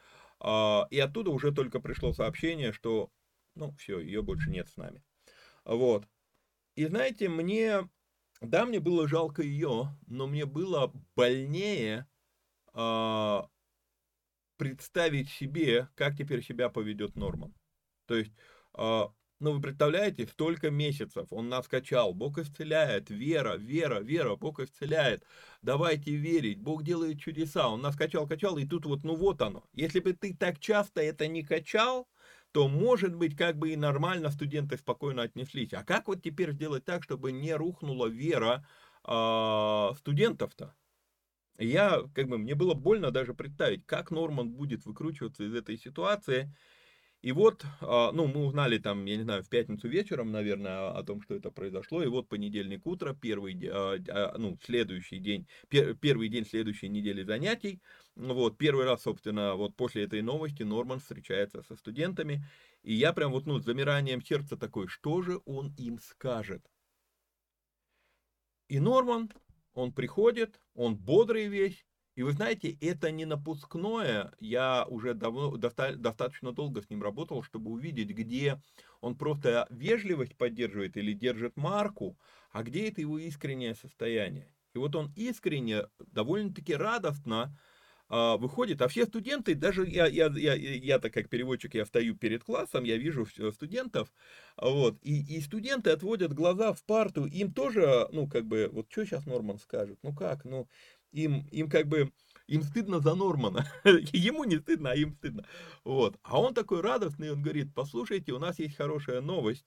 и оттуда уже только пришло сообщение, что Ну, все, ее больше нет с нами. Вот. И знаете, мне, да, мне было жалко ее, но мне было больнее э, представить себе, как теперь себя поведет Норман. То есть, э, ну, вы представляете, столько месяцев он нас качал, Бог исцеляет, вера, вера, вера, Бог исцеляет, давайте верить, Бог делает чудеса, он нас качал, качал, и тут вот, ну вот оно. Если бы ты так часто это не качал, то, может быть, как бы и нормально студенты спокойно отнеслись. А как вот теперь сделать так, чтобы не рухнула вера э, студентов-то? Я, как бы, мне было больно даже представить, как Норман будет выкручиваться из этой ситуации. И вот, а, ну, мы узнали там, я не знаю, в пятницу вечером, наверное, о том, что это произошло. И вот понедельник утро, первый, а, а, ну, следующий день, первый день следующей недели занятий. Вот, первый раз, собственно, вот после этой новости Норман встречается со студентами. И я прям вот, ну, с замиранием сердца такой, что же он им скажет? И Норман, он приходит, он бодрый весь, и вы знаете, это не напускное. Я уже давно, доста, достаточно долго с ним работал, чтобы увидеть, где он просто вежливость поддерживает или держит марку, а где это его искреннее состояние. И вот он искренне, довольно-таки радостно а, выходит, а все студенты, даже я, я, я, я так как переводчик, я встаю перед классом, я вижу студентов, вот, и, и студенты отводят глаза в парту, им тоже, ну, как бы, вот что сейчас Норман скажет, ну как, ну, им, им как бы, им стыдно за Нормана. Ему не стыдно, а им стыдно. Вот. А он такой радостный, он говорит, послушайте, у нас есть хорошая новость.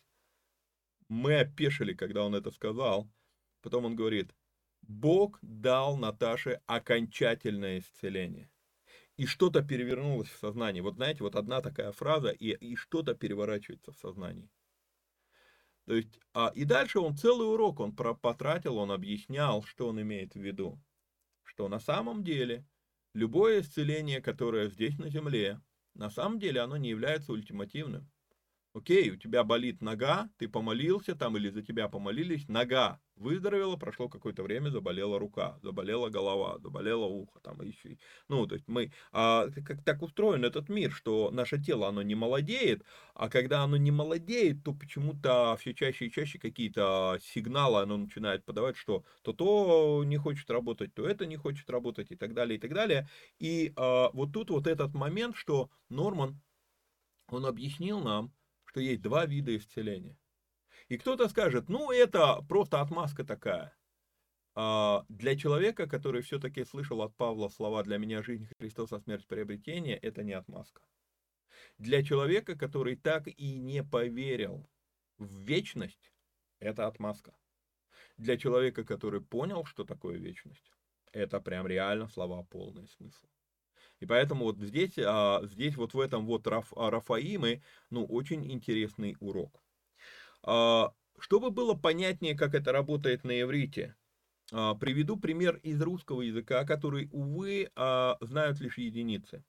Мы опешили, когда он это сказал. Потом он говорит, Бог дал Наташе окончательное исцеление. И что-то перевернулось в сознании. Вот знаете, вот одна такая фраза, и, и что-то переворачивается в сознании. То есть, а, и дальше он целый урок он про, потратил, он объяснял, что он имеет в виду что на самом деле любое исцеление, которое здесь на земле, на самом деле оно не является ультимативным. Окей, у тебя болит нога, ты помолился там или за тебя помолились, нога выздоровела, прошло какое-то время, заболела рука, заболела голова, заболело ухо, там еще. Ну, то есть мы, а, как так устроен этот мир, что наше тело, оно не молодеет, а когда оно не молодеет, то почему-то все чаще и чаще какие-то сигналы оно начинает подавать, что то то не хочет работать, то это не хочет работать и так далее, и так далее. И а, вот тут вот этот момент, что Норман, он объяснил нам, что есть два вида исцеления. И кто-то скажет, ну это просто отмазка такая. А для человека, который все-таки слышал от Павла слова «для меня жизнь Христос, а смерть приобретение», это не отмазка. Для человека, который так и не поверил в вечность, это отмазка. Для человека, который понял, что такое вечность, это прям реально слова полный смысл. И поэтому вот здесь, а, здесь вот в этом вот Раф, а, Рафаимы, ну, очень интересный урок. А, чтобы было понятнее, как это работает на иврите, а, приведу пример из русского языка, который, увы, а, знают лишь единицы.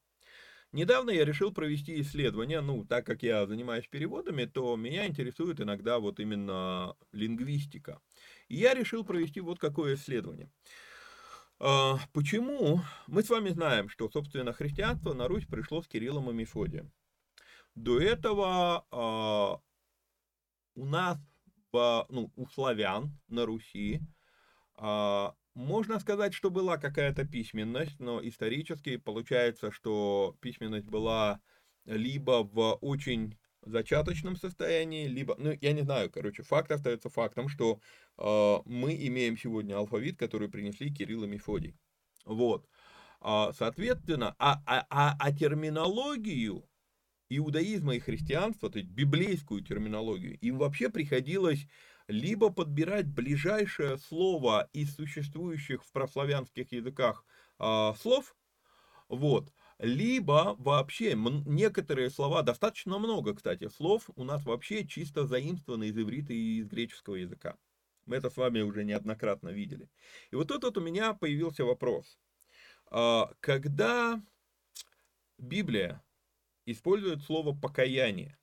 Недавно я решил провести исследование, ну, так как я занимаюсь переводами, то меня интересует иногда вот именно лингвистика. И я решил провести вот какое исследование. А, почему? Мы с вами знаем, что, собственно, христианство на Русь пришло с Кириллом и Мефодием. До этого а, у нас, ну, у славян на Руси, а, можно сказать, что была какая-то письменность, но исторически получается, что письменность была либо в очень зачаточном состоянии, либо, ну, я не знаю, короче, факт остается фактом, что мы имеем сегодня алфавит, который принесли Кирилл и Мефодий. Вот. А, соответственно, а, а, а, а терминологию иудаизма и христианства, то есть библейскую терминологию, им вообще приходилось либо подбирать ближайшее слово из существующих в прославянских языках э, слов, вот, либо вообще некоторые слова, достаточно много, кстати, слов у нас вообще чисто заимствованы из иврита и из греческого языка. Мы это с вами уже неоднократно видели. И вот тут вот у меня появился вопрос. А, когда Библия использует слово покаяние,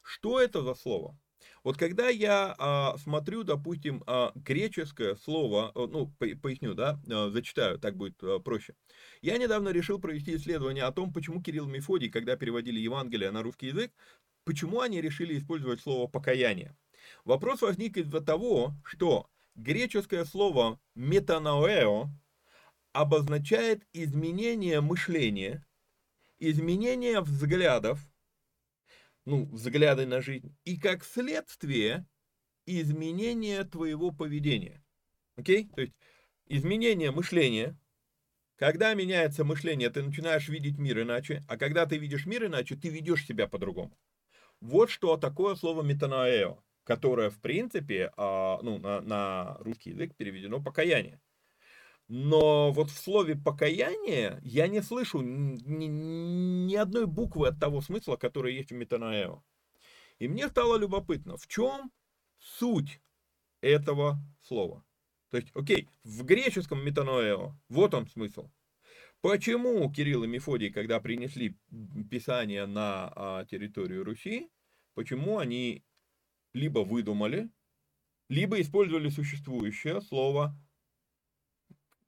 что это за слово? Вот когда я а, смотрю, допустим, а, греческое слово, ну, по, поясню, да, а, зачитаю, так будет а, проще. Я недавно решил провести исследование о том, почему Кирилл и Мефодий, когда переводили Евангелие на русский язык, почему они решили использовать слово покаяние? Вопрос возник из-за того, что греческое слово метаноэо обозначает изменение мышления, изменение взглядов, ну, взгляды на жизнь, и как следствие изменение твоего поведения. Окей? То есть изменение мышления. Когда меняется мышление, ты начинаешь видеть мир иначе, а когда ты видишь мир иначе, ты ведешь себя по-другому. Вот что такое слово метаноэо, которое, в принципе, а, ну, на, на русский язык переведено покаяние. Но вот в слове покаяние я не слышу ни, ни одной буквы от того смысла, который есть в метаноэо. И мне стало любопытно, в чем суть этого слова. То есть, окей, в греческом метаноэо, вот он смысл. Почему Кирилл и Мефодий, когда принесли Писание на а, территорию Руси, почему они либо выдумали, либо использовали существующее слово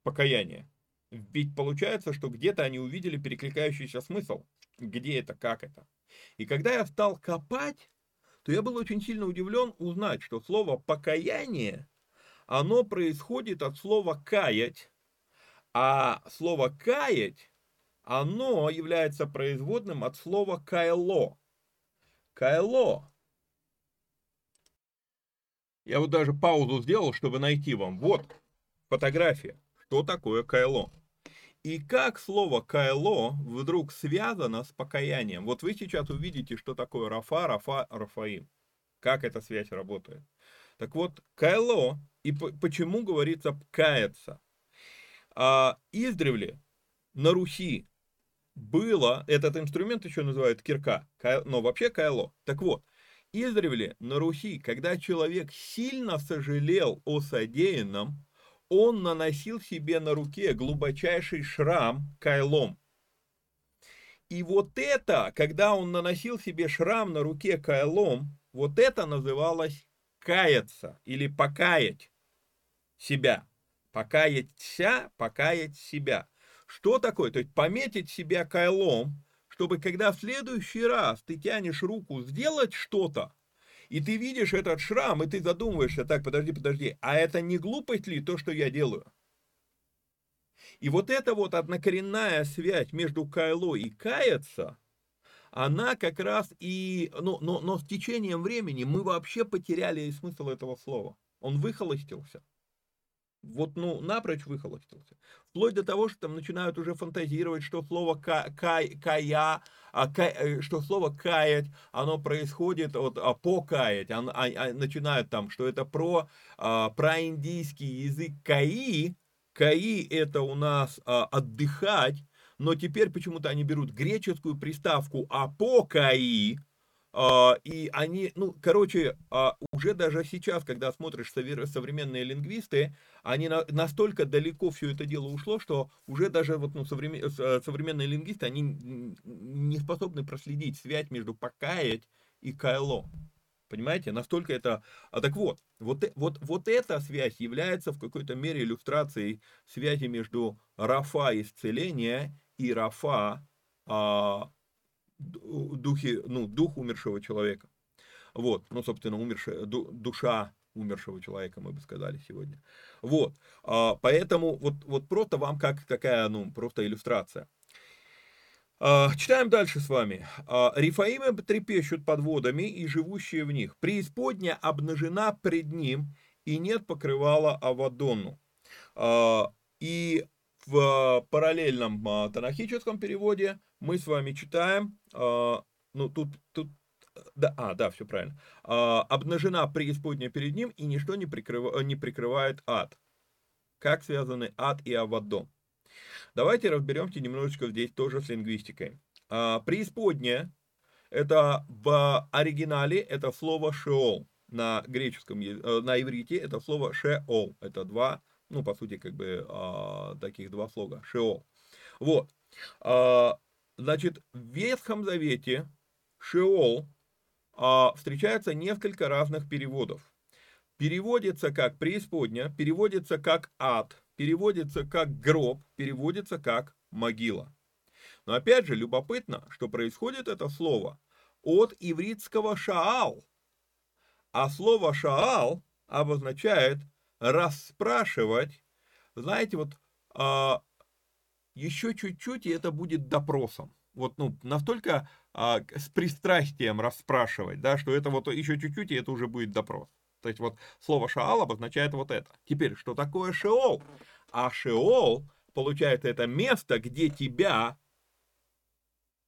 покаяние. Ведь получается, что где-то они увидели перекликающийся смысл. Где это, как это. И когда я стал копать, то я был очень сильно удивлен узнать, что слово покаяние оно происходит от слова «каять», а слово «каять», оно является производным от слова «кайло». «Кайло». Я вот даже паузу сделал, чтобы найти вам. Вот фотография. Что такое «кайло»? И как слово «кайло» вдруг связано с покаянием? Вот вы сейчас увидите, что такое Рафа, Рафа, Рафаим. Как эта связь работает. Так вот, «кайло» И почему говорится «каяться»? А, издревле на Руси было, этот инструмент еще называют кирка, но вообще кайло. Так вот, издревле на Руси, когда человек сильно сожалел о содеянном, он наносил себе на руке глубочайший шрам кайлом. И вот это, когда он наносил себе шрам на руке кайлом, вот это называлось каяться или покаять себя. Покаяться, покаять себя. Что такое? То есть пометить себя кайлом, чтобы когда в следующий раз ты тянешь руку сделать что-то, и ты видишь этот шрам, и ты задумываешься, так, подожди, подожди, а это не глупость ли то, что я делаю? И вот эта вот однокоренная связь между кайло и каяться, она как раз и, ну, но, но с течением времени мы вообще потеряли смысл этого слова. Он выхолостился вот, ну, напрочь выхолостился. Вплоть до того, что там начинают уже фантазировать, что слово ка кай, кая, а, ка, э, что слово каять, оно происходит от а, покаять, а, а, начинают там, что это про, а, про индийский язык каи, каи это у нас а, отдыхать, но теперь почему-то они берут греческую приставку апокаи, и они, ну, короче, а, уже даже сейчас, когда смотришь современные лингвисты, они настолько далеко все это дело ушло, что уже даже вот, ну, современные лингвисты, они не способны проследить связь между покаять и кайло. Понимаете, настолько это... А так вот, вот, э, вот, вот эта связь является в какой-то мере иллюстрацией связи между Рафа исцеления и Рафа а, духе, ну, дух умершего человека. Вот, ну, собственно, умершая, душа умершего человека, мы бы сказали сегодня. Вот, а, поэтому вот, вот просто вам как такая, ну, просто иллюстрация. А, читаем дальше с вами. А, Рифаимы трепещут под водами и живущие в них. Преисподня обнажена пред ним, и нет покрывала Авадону. И в параллельном танахическом переводе мы с вами читаем, э, ну тут, тут да, а, да, все правильно. Обнажена преисподняя перед ним, и ничто не, прикрыв, не прикрывает ад. Как связаны ад и Авадон? Давайте разберемся немножечко здесь тоже с лингвистикой. Преисподняя, это в оригинале, это слово шеол. На греческом, э, на иврите это слово шеол. Это два, ну, по сути, как бы э, таких два слога. Шеол. Вот. Значит, в Ветхом Завете Шеол а, встречается несколько разных переводов. Переводится как преисподня, переводится как ад, переводится как гроб, переводится как могила. Но опять же, любопытно, что происходит это слово от ивритского шаал. А слово шаал обозначает расспрашивать. Знаете, вот а, еще чуть-чуть, и это будет допросом. Вот, ну, настолько а, с пристрастием расспрашивать, да, что это вот еще чуть-чуть, и это уже будет допрос. То есть вот слово шаал обозначает вот это. Теперь, что такое шеол? А шеол, получается, это место, где тебя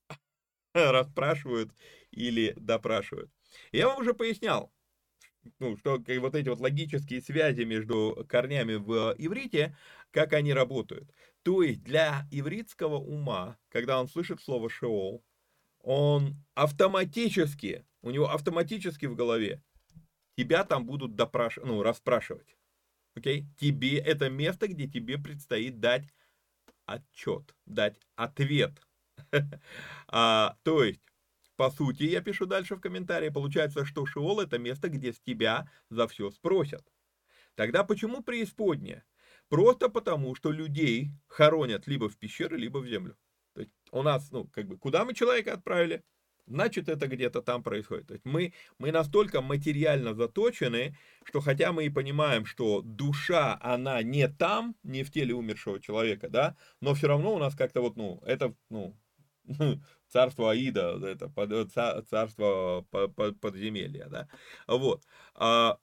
расспрашивают или допрашивают. Я вам уже пояснял, ну, что вот эти вот логические связи между корнями в иврите, как они работают. То есть для ивритского ума, когда он слышит слово «шеол», он автоматически, у него автоматически в голове тебя там будут допрашивать, ну, расспрашивать. Окей? Тебе это место, где тебе предстоит дать отчет, дать ответ. а, то есть, по сути, я пишу дальше в комментарии, получается, что Шиол это место, где с тебя за все спросят. Тогда почему преисподняя? Просто потому, что людей хоронят либо в пещеры, либо в землю. То есть у нас, ну, как бы, куда мы человека отправили? Значит, это где-то там происходит. То есть мы, мы настолько материально заточены, что хотя мы и понимаем, что душа, она не там, не в теле умершего человека, да, но все равно у нас как-то вот, ну, это, ну, царство Аида, это царство подземелья, да, вот. А,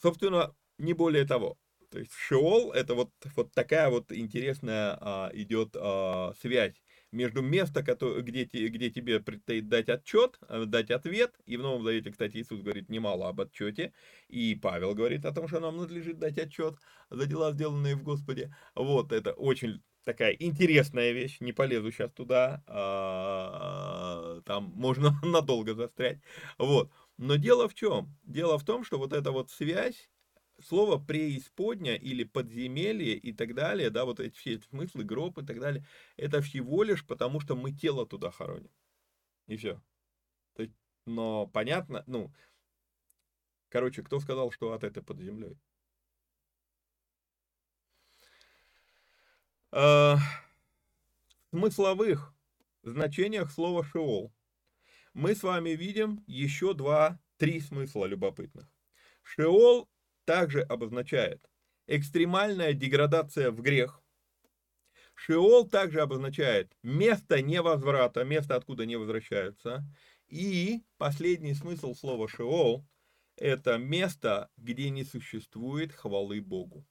собственно, не более того. То есть Шеол это вот, вот такая вот интересная а, идет а, связь между местом, где, где тебе предстоит дать отчет, э, дать ответ, и в Новом Завете, кстати, Иисус говорит немало об отчете, и Павел говорит о том, что нам надлежит дать отчет за дела, сделанные в Господе. Вот, это очень такая интересная вещь, не полезу сейчас туда, а, там можно надолго застрять. Вот. Но дело в чем? Дело в том, что вот эта вот связь, слово преисподня или подземелье и так далее, да, вот эти все смыслы, гроб и так далее, это всего лишь потому, что мы тело туда хороним. И все. Но понятно, ну, короче, кто сказал, что от это под землей? В смысловых значениях слова «шеол» мы с вами видим еще два-три смысла любопытных. Шеол также обозначает экстремальная деградация в грех. Шеол также обозначает место невозврата, место, откуда не возвращаются. И последний смысл слова Шеол – это место, где не существует хвалы Богу.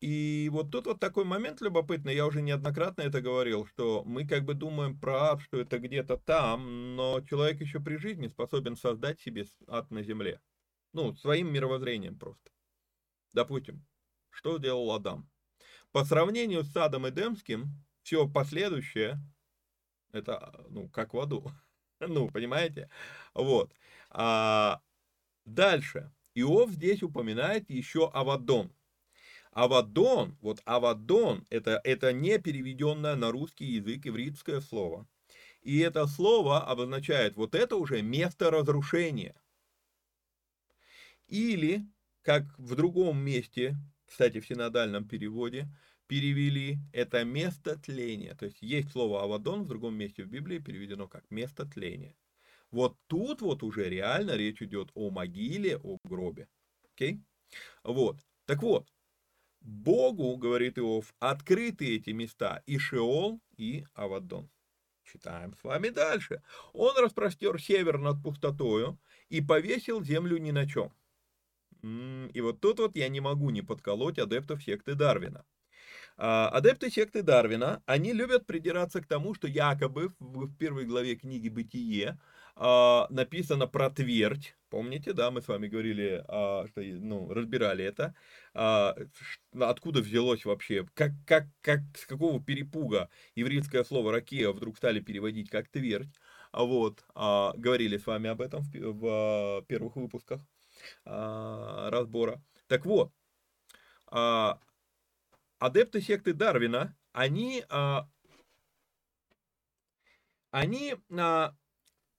И вот тут вот такой момент любопытный, я уже неоднократно это говорил, что мы как бы думаем про ад, что это где-то там, но человек еще при жизни способен создать себе ад на земле. Ну, своим мировоззрением просто. Допустим, что делал Адам? По сравнению с садом Эдемским, все последующее, это, ну, как в аду. ну, понимаете? Вот. А, дальше. Иов здесь упоминает еще Авадон. Авадон, вот Авадон, это, это не переведенное на русский язык ивритское слово. И это слово обозначает вот это уже место разрушения. Или, как в другом месте, кстати, в синодальном переводе, перевели это место тления. То есть есть слово Авадон в другом месте в Библии переведено как место тления. Вот тут вот уже реально речь идет о могиле, о гробе. Окей? Вот. Так вот, Богу, говорит Иов, открыты эти места и Шеол, и Авадон. Читаем с вами дальше. Он распростер север над пустотою и повесил землю ни на чем. И вот тут вот я не могу не подколоть адептов секты Дарвина. А, адепты секты Дарвина, они любят придираться к тому, что якобы в первой главе книги «Бытие» а, написано про твердь. Помните, да, мы с вами говорили, а, что, ну, разбирали это. Откуда взялось вообще, как, как, как, с какого перепуга еврейское слово «ракея» вдруг стали переводить как твердь. Вот, говорили с вами об этом в, в первых выпусках разбора. Так вот, адепты секты Дарвина, они, а, они а,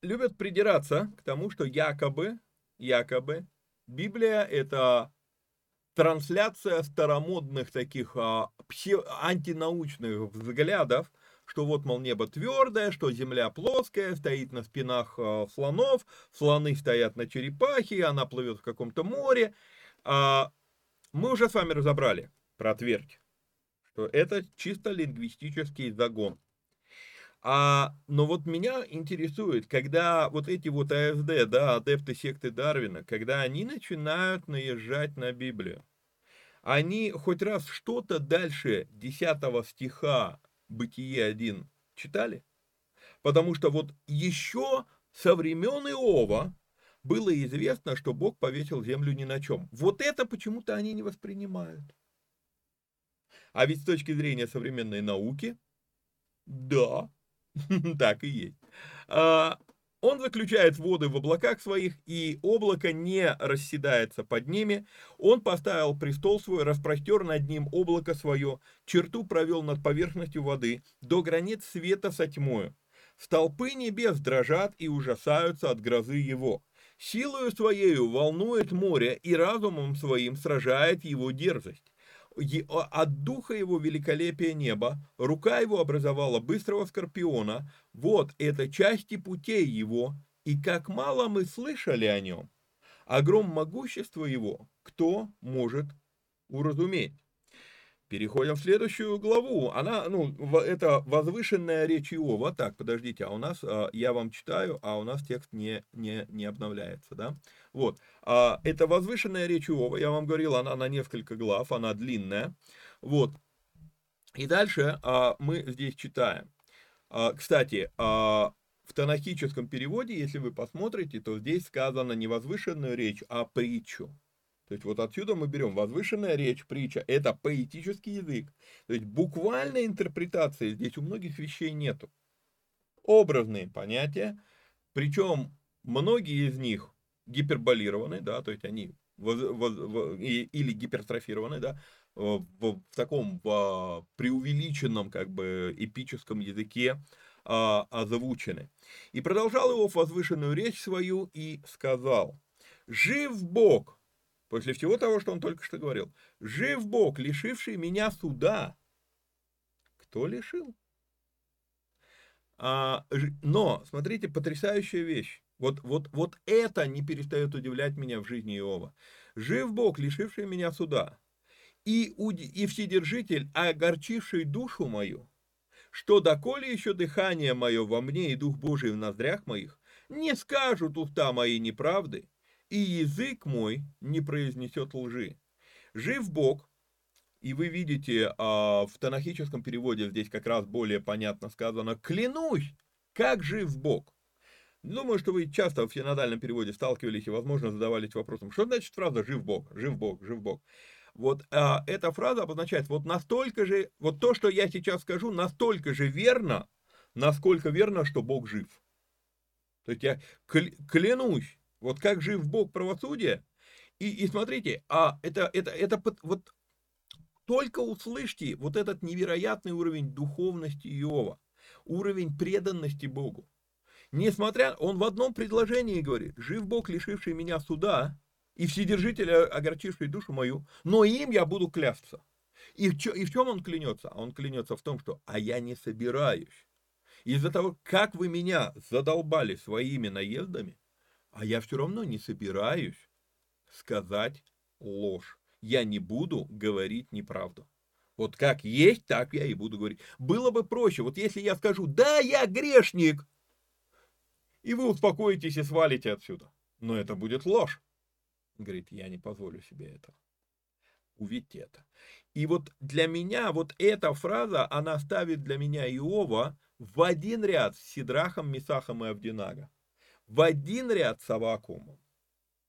любят придираться к тому, что якобы, якобы Библия это трансляция старомодных таких а, антинаучных взглядов, что вот, мол, небо твердое, что земля плоская, стоит на спинах э, слонов, слоны стоят на черепахе, она плывет в каком-то море. А, мы уже с вами разобрали про твердь, что это чисто лингвистический загон. А, но вот меня интересует, когда вот эти вот АСД, да, адепты секты Дарвина, когда они начинают наезжать на Библию, они хоть раз что-то дальше 10 стиха Бытие 1 читали? Потому что вот еще со времен Иова было известно, что Бог повесил землю ни на чем. Вот это почему-то они не воспринимают. А ведь с точки зрения современной науки, да, так и есть. А, он заключает воды в облаках своих, и облако не расседается под ними. Он поставил престол свой, распростер над ним облако свое, черту провел над поверхностью воды, до границ света со тьмою. Столпы небес дрожат и ужасаются от грозы его. Силою своею волнует море, и разумом своим сражает его дерзость от духа его великолепия неба, рука его образовала быстрого скорпиона, вот это части путей его, и как мало мы слышали о нем. Огром могущества его, кто может уразуметь? Переходим в следующую главу. Она, ну, это возвышенная речь Иова. Так, подождите, а у нас, а, я вам читаю, а у нас текст не, не, не обновляется, да? Вот. А, это возвышенная речь Иова, я вам говорил, она на несколько глав, она длинная. Вот. И дальше а, мы здесь читаем. Кстати, в танахическом переводе, если вы посмотрите, то здесь сказано не возвышенную речь, а притчу. То есть вот отсюда мы берем возвышенная речь, притча, это поэтический язык. То есть буквальной интерпретации здесь у многих вещей нету. Образные понятия, причем многие из них гиперболированы, да, то есть они воз, воз, воз, или гипертрофированы, да, в, в таком в преувеличенном как бы эпическом языке а, озвучены. И продолжал его возвышенную речь свою и сказал, «Жив Бог, После всего того, что он только что говорил. Жив Бог, лишивший меня суда. Кто лишил? А, но, смотрите, потрясающая вещь. Вот, вот, вот это не перестает удивлять меня в жизни Иова. Жив Бог, лишивший меня суда, и, и Вседержитель, огорчивший душу мою, что доколе еще дыхание мое во мне и Дух Божий в ноздрях моих, не скажут уста мои неправды, и язык мой не произнесет лжи. Жив Бог, и вы видите а, в танахическом переводе здесь как раз более понятно сказано, клянусь, как жив Бог. Думаю, что вы часто в синодальном переводе сталкивались и, возможно, задавались вопросом, что значит фраза «жив Бог», «жив Бог», «жив Бог». Вот а, эта фраза обозначает вот настолько же, вот то, что я сейчас скажу, настолько же верно, насколько верно, что Бог жив. То есть я клянусь, вот как жив Бог правосудия. И, и смотрите, а это, это, это вот только услышьте вот этот невероятный уровень духовности Иова, уровень преданности Богу. Несмотря, он в одном предложении говорит, жив Бог, лишивший меня суда, и Вседержитель, огорчивший душу мою, но им я буду клясться. И в, и в чем он клянется? Он клянется в том, что «а я не собираюсь». Из-за того, как вы меня задолбали своими наездами, а я все равно не собираюсь сказать ложь. Я не буду говорить неправду. Вот как есть, так я и буду говорить. Было бы проще, вот если я скажу, да, я грешник, и вы успокоитесь и свалите отсюда. Но это будет ложь. Говорит, я не позволю себе этого. Увидьте это. И вот для меня вот эта фраза, она ставит для меня Иова в один ряд с Сидрахом, Месахом и Авдинага в один ряд с Авакумом.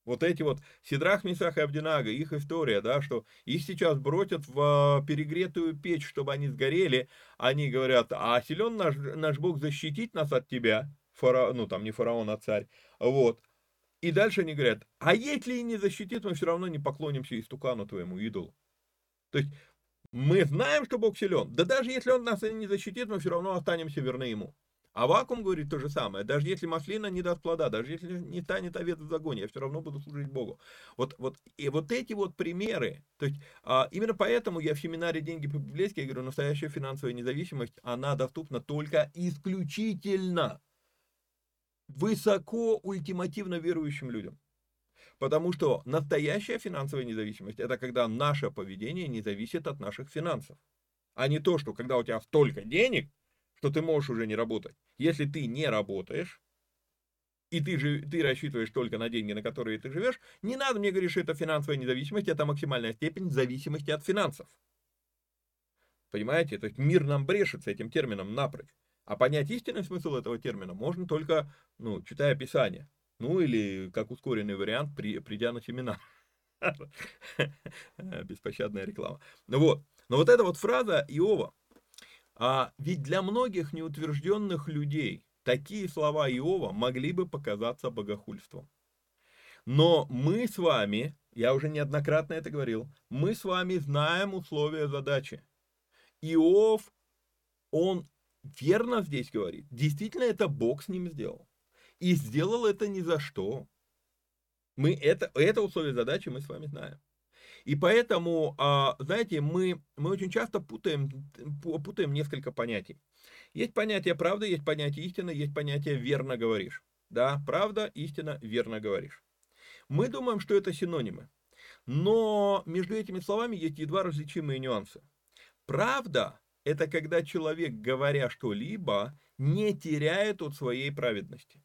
Вот эти вот Сидрах, Мисах и Абдинага, их история, да, что их сейчас бросят в а, перегретую печь, чтобы они сгорели, они говорят, а силен наш, наш Бог защитить нас от тебя, фара, ну там не фараон, а царь, вот. И дальше они говорят, а если и не защитит, мы все равно не поклонимся истукану твоему идолу. То есть мы знаем, что Бог силен, да даже если он нас и не защитит, мы все равно останемся верны ему. А вакуум говорит то же самое. Даже если маслина не даст плода, даже если не станет овец в загоне, я все равно буду служить Богу. Вот, вот, и вот эти вот примеры, то есть а, именно поэтому я в семинаре «Деньги по-библейски» говорю, настоящая финансовая независимость, она доступна только исключительно высоко ультимативно верующим людям. Потому что настоящая финансовая независимость – это когда наше поведение не зависит от наших финансов. А не то, что когда у тебя столько денег, что ты можешь уже не работать. Если ты не работаешь, и ты, же, ты рассчитываешь только на деньги, на которые ты живешь, не надо мне говорить, что это финансовая независимость, это максимальная степень зависимости от финансов. Понимаете? То есть мир нам брешет с этим термином напрочь. А понять истинный смысл этого термина можно только, ну, читая Писание. Ну, или как ускоренный вариант, при, придя на семинар. Беспощадная реклама. Ну вот. Но вот эта вот фраза Иова, а ведь для многих неутвержденных людей такие слова Иова могли бы показаться богохульством. Но мы с вами, я уже неоднократно это говорил, мы с вами знаем условия задачи. Иов, он верно здесь говорит. Действительно, это Бог с ним сделал. И сделал это ни за что. Мы это, это условие задачи мы с вами знаем. И поэтому, а, знаете, мы, мы очень часто путаем, путаем несколько понятий. Есть понятие правда, есть понятие истины, есть понятие верно говоришь. Да, правда, истина, верно говоришь. Мы думаем, что это синонимы. Но между этими словами есть едва различимые нюансы. Правда – это когда человек, говоря что-либо, не теряет от своей праведности.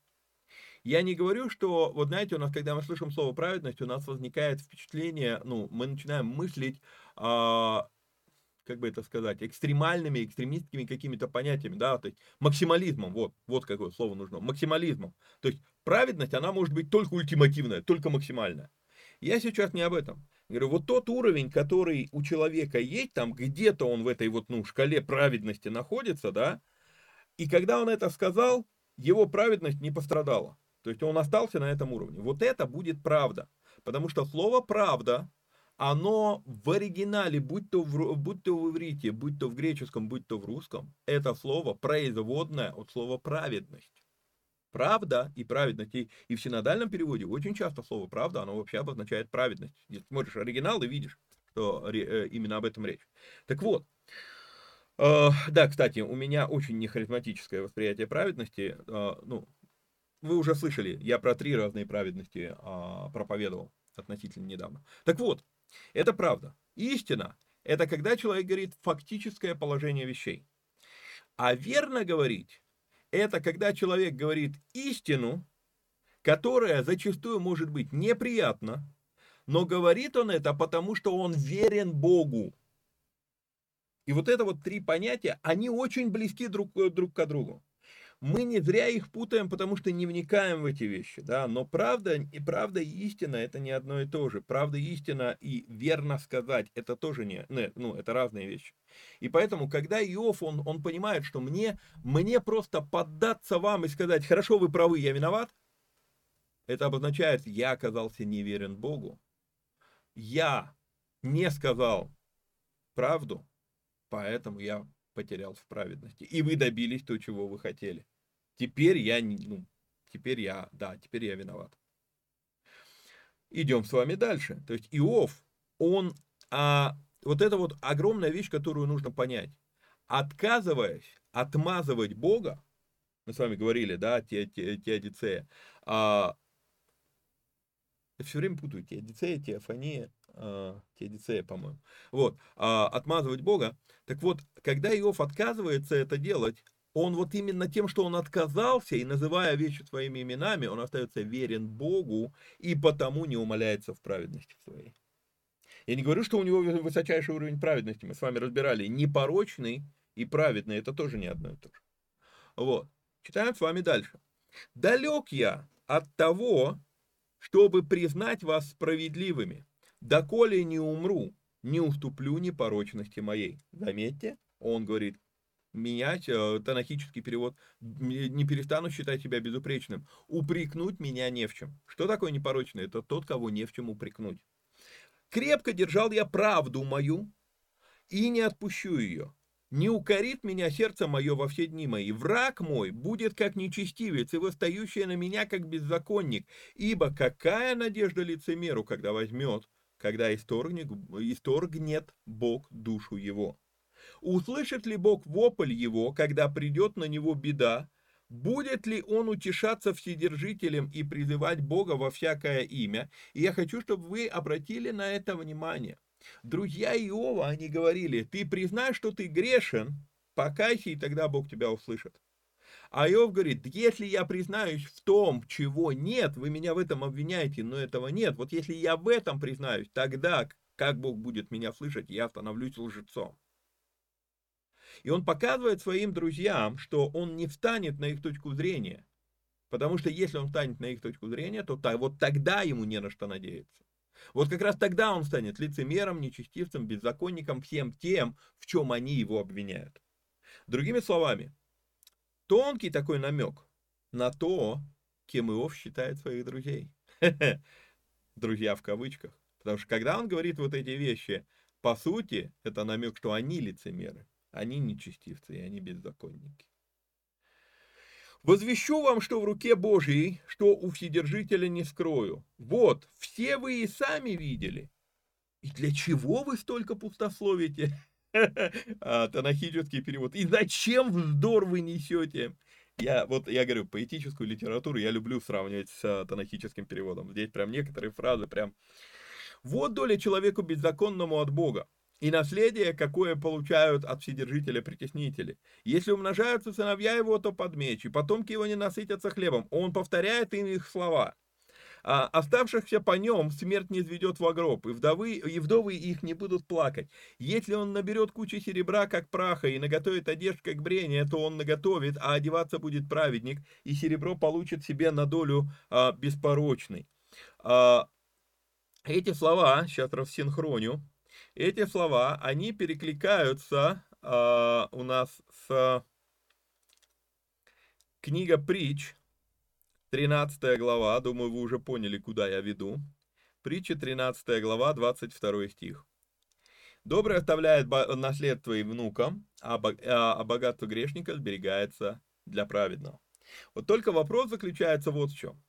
Я не говорю, что, вот знаете, у нас, когда мы слышим слово праведность, у нас возникает впечатление, ну, мы начинаем мыслить, а, как бы это сказать, экстремальными, экстремистскими какими-то понятиями, да, то есть максимализмом, вот, вот какое слово нужно, максимализмом. То есть праведность, она может быть только ультимативная, только максимальная. Я сейчас не об этом. Я говорю, вот тот уровень, который у человека есть, там где-то он в этой вот, ну, шкале праведности находится, да, и когда он это сказал, его праведность не пострадала. То есть он остался на этом уровне. Вот это будет правда. Потому что слово «правда», оно в оригинале, будь то в, будь то в иврите, будь то в греческом, будь то в русском, это слово производное от слова «праведность». Правда и праведность. И, и в синодальном переводе очень часто слово «правда», оно вообще обозначает праведность. Если смотришь оригинал и видишь, что э, именно об этом речь. Так вот, э, да, кстати, у меня очень нехаризматическое восприятие праведности. Э, ну, вы уже слышали, я про три разные праведности а, проповедовал относительно недавно. Так вот, это правда. Истина – это когда человек говорит фактическое положение вещей. А верно говорить – это когда человек говорит истину, которая зачастую может быть неприятна, но говорит он это потому, что он верен Богу. И вот это вот три понятия, они очень близки друг, друг к другу. Мы не зря их путаем, потому что не вникаем в эти вещи, да, но правда и правда и истина это не одно и то же. Правда и истина и верно сказать это тоже не, ну, это разные вещи. И поэтому, когда Иов, он, он понимает, что мне, мне просто поддаться вам и сказать, хорошо, вы правы, я виноват, это обозначает, я оказался неверен Богу. Я не сказал правду, поэтому я потерял в праведности. И вы добились то, чего вы хотели. Теперь я, ну, теперь я, да, теперь я виноват. Идем с вами дальше. То есть Иов, он, а, вот это вот огромная вещь, которую нужно понять. Отказываясь отмазывать Бога, мы с вами говорили, да, те, те, теодицея, а, я все время путаю теодицея, теофания, теодицея, по-моему. Вот, а, отмазывать Бога. Так вот, когда Иов отказывается это делать, он вот именно тем, что он отказался и называя вещи своими именами, он остается верен Богу и потому не умоляется в праведности своей. Я не говорю, что у него высочайший уровень праведности, мы с вами разбирали, непорочный и праведный, это тоже не одно и то же. Вот, читаем с вами дальше. «Далек я от того, чтобы признать вас справедливыми, доколе не умру, не уступлю непорочности моей. Заметьте, он говорит, менять, э, танахический перевод, не перестану считать себя безупречным. Упрекнуть меня не в чем. Что такое непорочный? Это тот, кого не в чем упрекнуть. Крепко держал я правду мою и не отпущу ее. Не укорит меня сердце мое во все дни мои. Враг мой будет как нечестивец, и восстающий на меня как беззаконник. Ибо какая надежда лицемеру, когда возьмет, когда исторгнет, исторгнет Бог душу его? Услышит ли Бог вопль его, когда придет на него беда? Будет ли он утешаться вседержителем и призывать Бога во всякое имя? И я хочу, чтобы вы обратили на это внимание. Друзья Иова, они говорили, ты признай, что ты грешен, покайся, и тогда Бог тебя услышит. А Иов говорит, если я признаюсь в том, чего нет, вы меня в этом обвиняете, но этого нет. Вот если я в этом признаюсь, тогда как Бог будет меня слышать, я становлюсь лжецом. И он показывает своим друзьям, что он не встанет на их точку зрения. Потому что если он встанет на их точку зрения, то вот тогда ему не на что надеяться. Вот как раз тогда он станет лицемером, нечестивцем, беззаконником, всем тем, в чем они его обвиняют. Другими словами, тонкий такой намек на то, кем Иов считает своих друзей. Друзья в кавычках. Потому что когда он говорит вот эти вещи, по сути, это намек, что они лицемеры. Они нечестивцы, и они беззаконники. Возвещу вам, что в руке Божьей, что у Вседержителя не скрою. Вот, все вы и сами видели. И для чего вы столько пустословите? а, танахический перевод. И зачем вздор вы несете? Я вот, я говорю, поэтическую литературу я люблю сравнивать с а, танахическим переводом. Здесь прям некоторые фразы прям... Вот доля человеку беззаконному от Бога и наследие, какое получают от вседержителя притеснители. Если умножаются сыновья его, то под меч, и потомки его не насытятся хлебом. Он повторяет им их слова. А оставшихся по нем смерть не изведет в гроб, и вдовы, и вдовы их не будут плакать. Если он наберет кучу серебра, как праха, и наготовит одежд, как брение, то он наготовит, а одеваться будет праведник, и серебро получит себе на долю а, беспорочный. А, эти слова, сейчас рассинхроню, эти слова, они перекликаются э, у нас с книга Притч, 13 глава, думаю, вы уже поняли, куда я веду. Притча 13 глава, 22 стих. Добрый оставляет наследство и внукам, а, а, а богатство грешника сберегается для праведного. Вот только вопрос заключается вот в чем.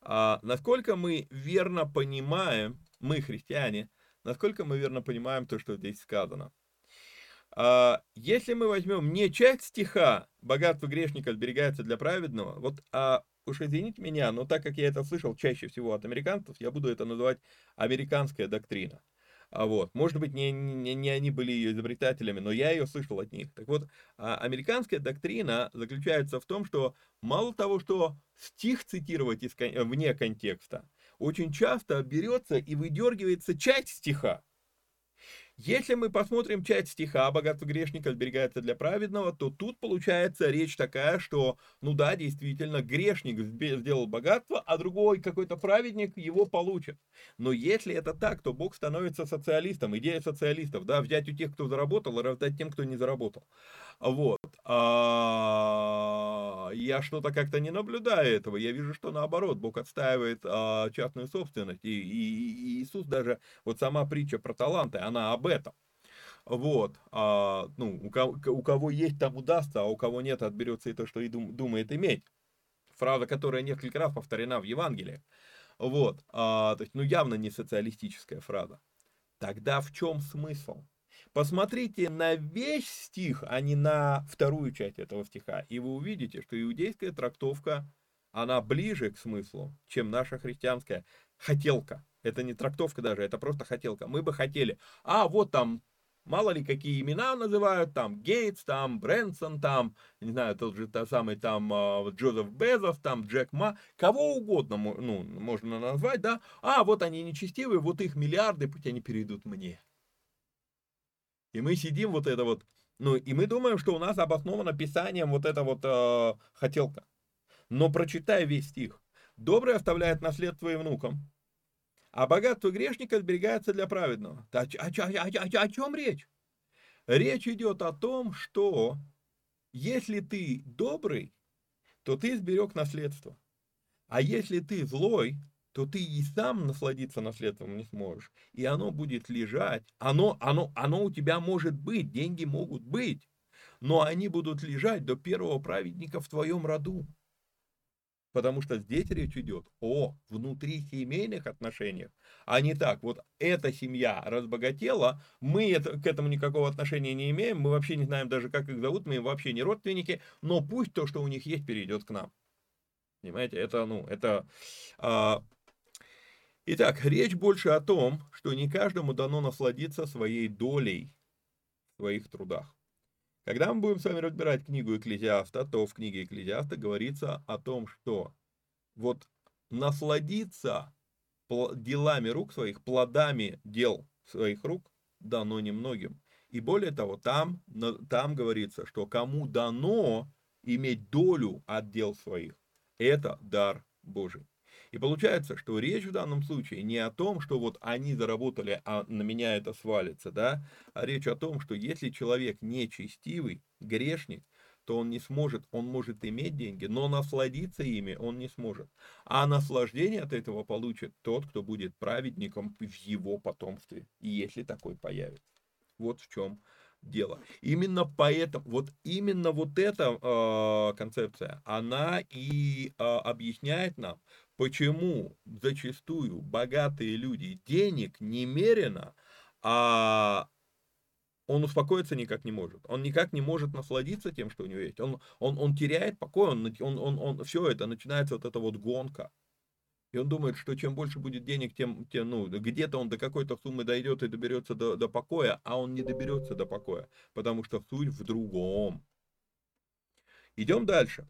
А, насколько мы верно понимаем, мы, христиане, насколько мы верно понимаем то, что здесь сказано. А, если мы возьмем не часть стиха «богатство грешника сберегается для праведного», вот а, уж извините меня, но так как я это слышал чаще всего от американцев, я буду это называть американская доктрина. А вот, может быть, не, не, не они были ее изобретателями, но я ее слышал от них. Так вот, а, американская доктрина заключается в том, что мало того, что стих цитировать из, вне контекста, очень часто берется и выдергивается часть стиха. Если мы посмотрим часть стиха «Богатство грешника сберегается для праведного», то тут получается речь такая, что, ну да, действительно, грешник сделал богатство, а другой какой-то праведник его получит. Но если это так, то Бог становится социалистом. Идея социалистов, да, взять у тех, кто заработал, и раздать тем, кто не заработал. Вот. А, я что-то как-то не наблюдаю этого. Я вижу, что наоборот, Бог отстаивает а, частную собственность. И, и, и Иисус даже, вот сама притча про таланты, она об этом. Вот, а, ну, у кого, у кого есть, там удастся, а у кого нет, отберется и то, что и дум, думает иметь. Фраза, которая несколько раз повторена в Евангелии. Вот, а, то есть, ну, явно не социалистическая фраза. Тогда в чем смысл? Посмотрите на весь стих, а не на вторую часть этого стиха, и вы увидите, что иудейская трактовка, она ближе к смыслу, чем наша христианская хотелка. Это не трактовка даже, это просто хотелка. Мы бы хотели, а вот там мало ли какие имена называют, там Гейтс, там Брэнсон, там, не знаю, тот же та самый там а, Джозеф Безос, там Джек Ма, кого угодно ну, можно назвать, да, а вот они нечестивые, вот их миллиарды, пусть они перейдут мне. И мы сидим вот это вот, ну, и мы думаем, что у нас обосновано писанием вот эта вот э, хотелка. Но прочитай весь стих. Добрый оставляет наследство и внукам, а богатство грешника сберегается для праведного. О, о, о, о, чем речь? Речь идет о том, что если ты добрый, то ты сберег наследство. А если ты злой, то ты и сам насладиться наследством не сможешь. И оно будет лежать. Оно, оно, оно у тебя может быть, деньги могут быть. но они будут лежать до первого праведника в твоем роду. Потому что здесь речь идет о внутрисемейных отношениях, а не так, вот эта семья разбогатела, мы это, к этому никакого отношения не имеем, мы вообще не знаем даже, как их зовут, мы им вообще не родственники, но пусть то, что у них есть, перейдет к нам. Понимаете, это, ну, это... А... Итак, речь больше о том, что не каждому дано насладиться своей долей в своих трудах. Когда мы будем с вами разбирать книгу Экклезиаста, то в книге Экклезиаста говорится о том, что вот насладиться делами рук своих, плодами дел своих рук дано немногим. И более того, там, там говорится, что кому дано иметь долю от дел своих, это дар Божий. И получается, что речь в данном случае не о том, что вот они заработали, а на меня это свалится, да, а речь о том, что если человек нечестивый, грешник, то он не сможет, он может иметь деньги, но насладиться ими он не сможет. А наслаждение от этого получит тот, кто будет праведником в его потомстве, если такой появится. Вот в чем дело. Именно поэтому, вот именно вот эта э, концепция, она и э, объясняет нам, почему зачастую богатые люди денег немерено, а он успокоиться никак не может. Он никак не может насладиться тем, что у него есть. Он, он, он теряет покой, он, он, он, он, все это, начинается вот эта вот гонка. И он думает, что чем больше будет денег, тем, тем ну, где-то он до какой-то суммы дойдет и доберется до, до покоя, а он не доберется до покоя, потому что суть в другом. Идем дальше.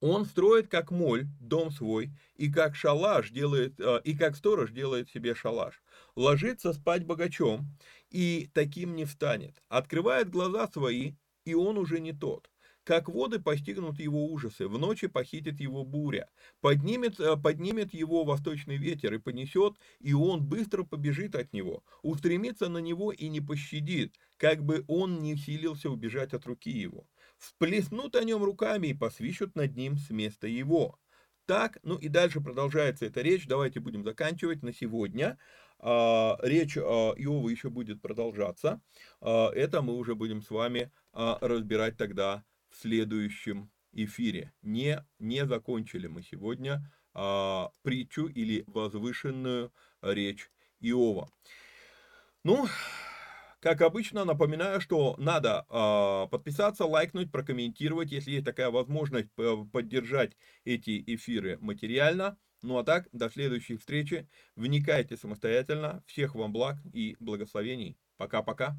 Он строит как моль дом свой, и как шалаш делает, э, и как сторож делает себе шалаш. Ложится спать богачом, и таким не встанет. Открывает глаза свои, и он уже не тот. Как воды постигнут его ужасы, в ночи похитит его буря, поднимет, э, поднимет его восточный ветер и понесет, и он быстро побежит от него, устремится на него и не пощадит, как бы он не силился убежать от руки его всплеснут о нем руками и посвищут над ним с места его. Так, ну и дальше продолжается эта речь, давайте будем заканчивать на сегодня. А, речь а, Иова еще будет продолжаться, а, это мы уже будем с вами разбирать тогда в следующем эфире. Не, не закончили мы сегодня притчу или возвышенную речь Иова. Ну, как обычно, напоминаю, что надо э, подписаться, лайкнуть, прокомментировать, если есть такая возможность поддержать эти эфиры материально. Ну а так, до следующей встречи. Вникайте самостоятельно. Всех вам благ и благословений. Пока-пока.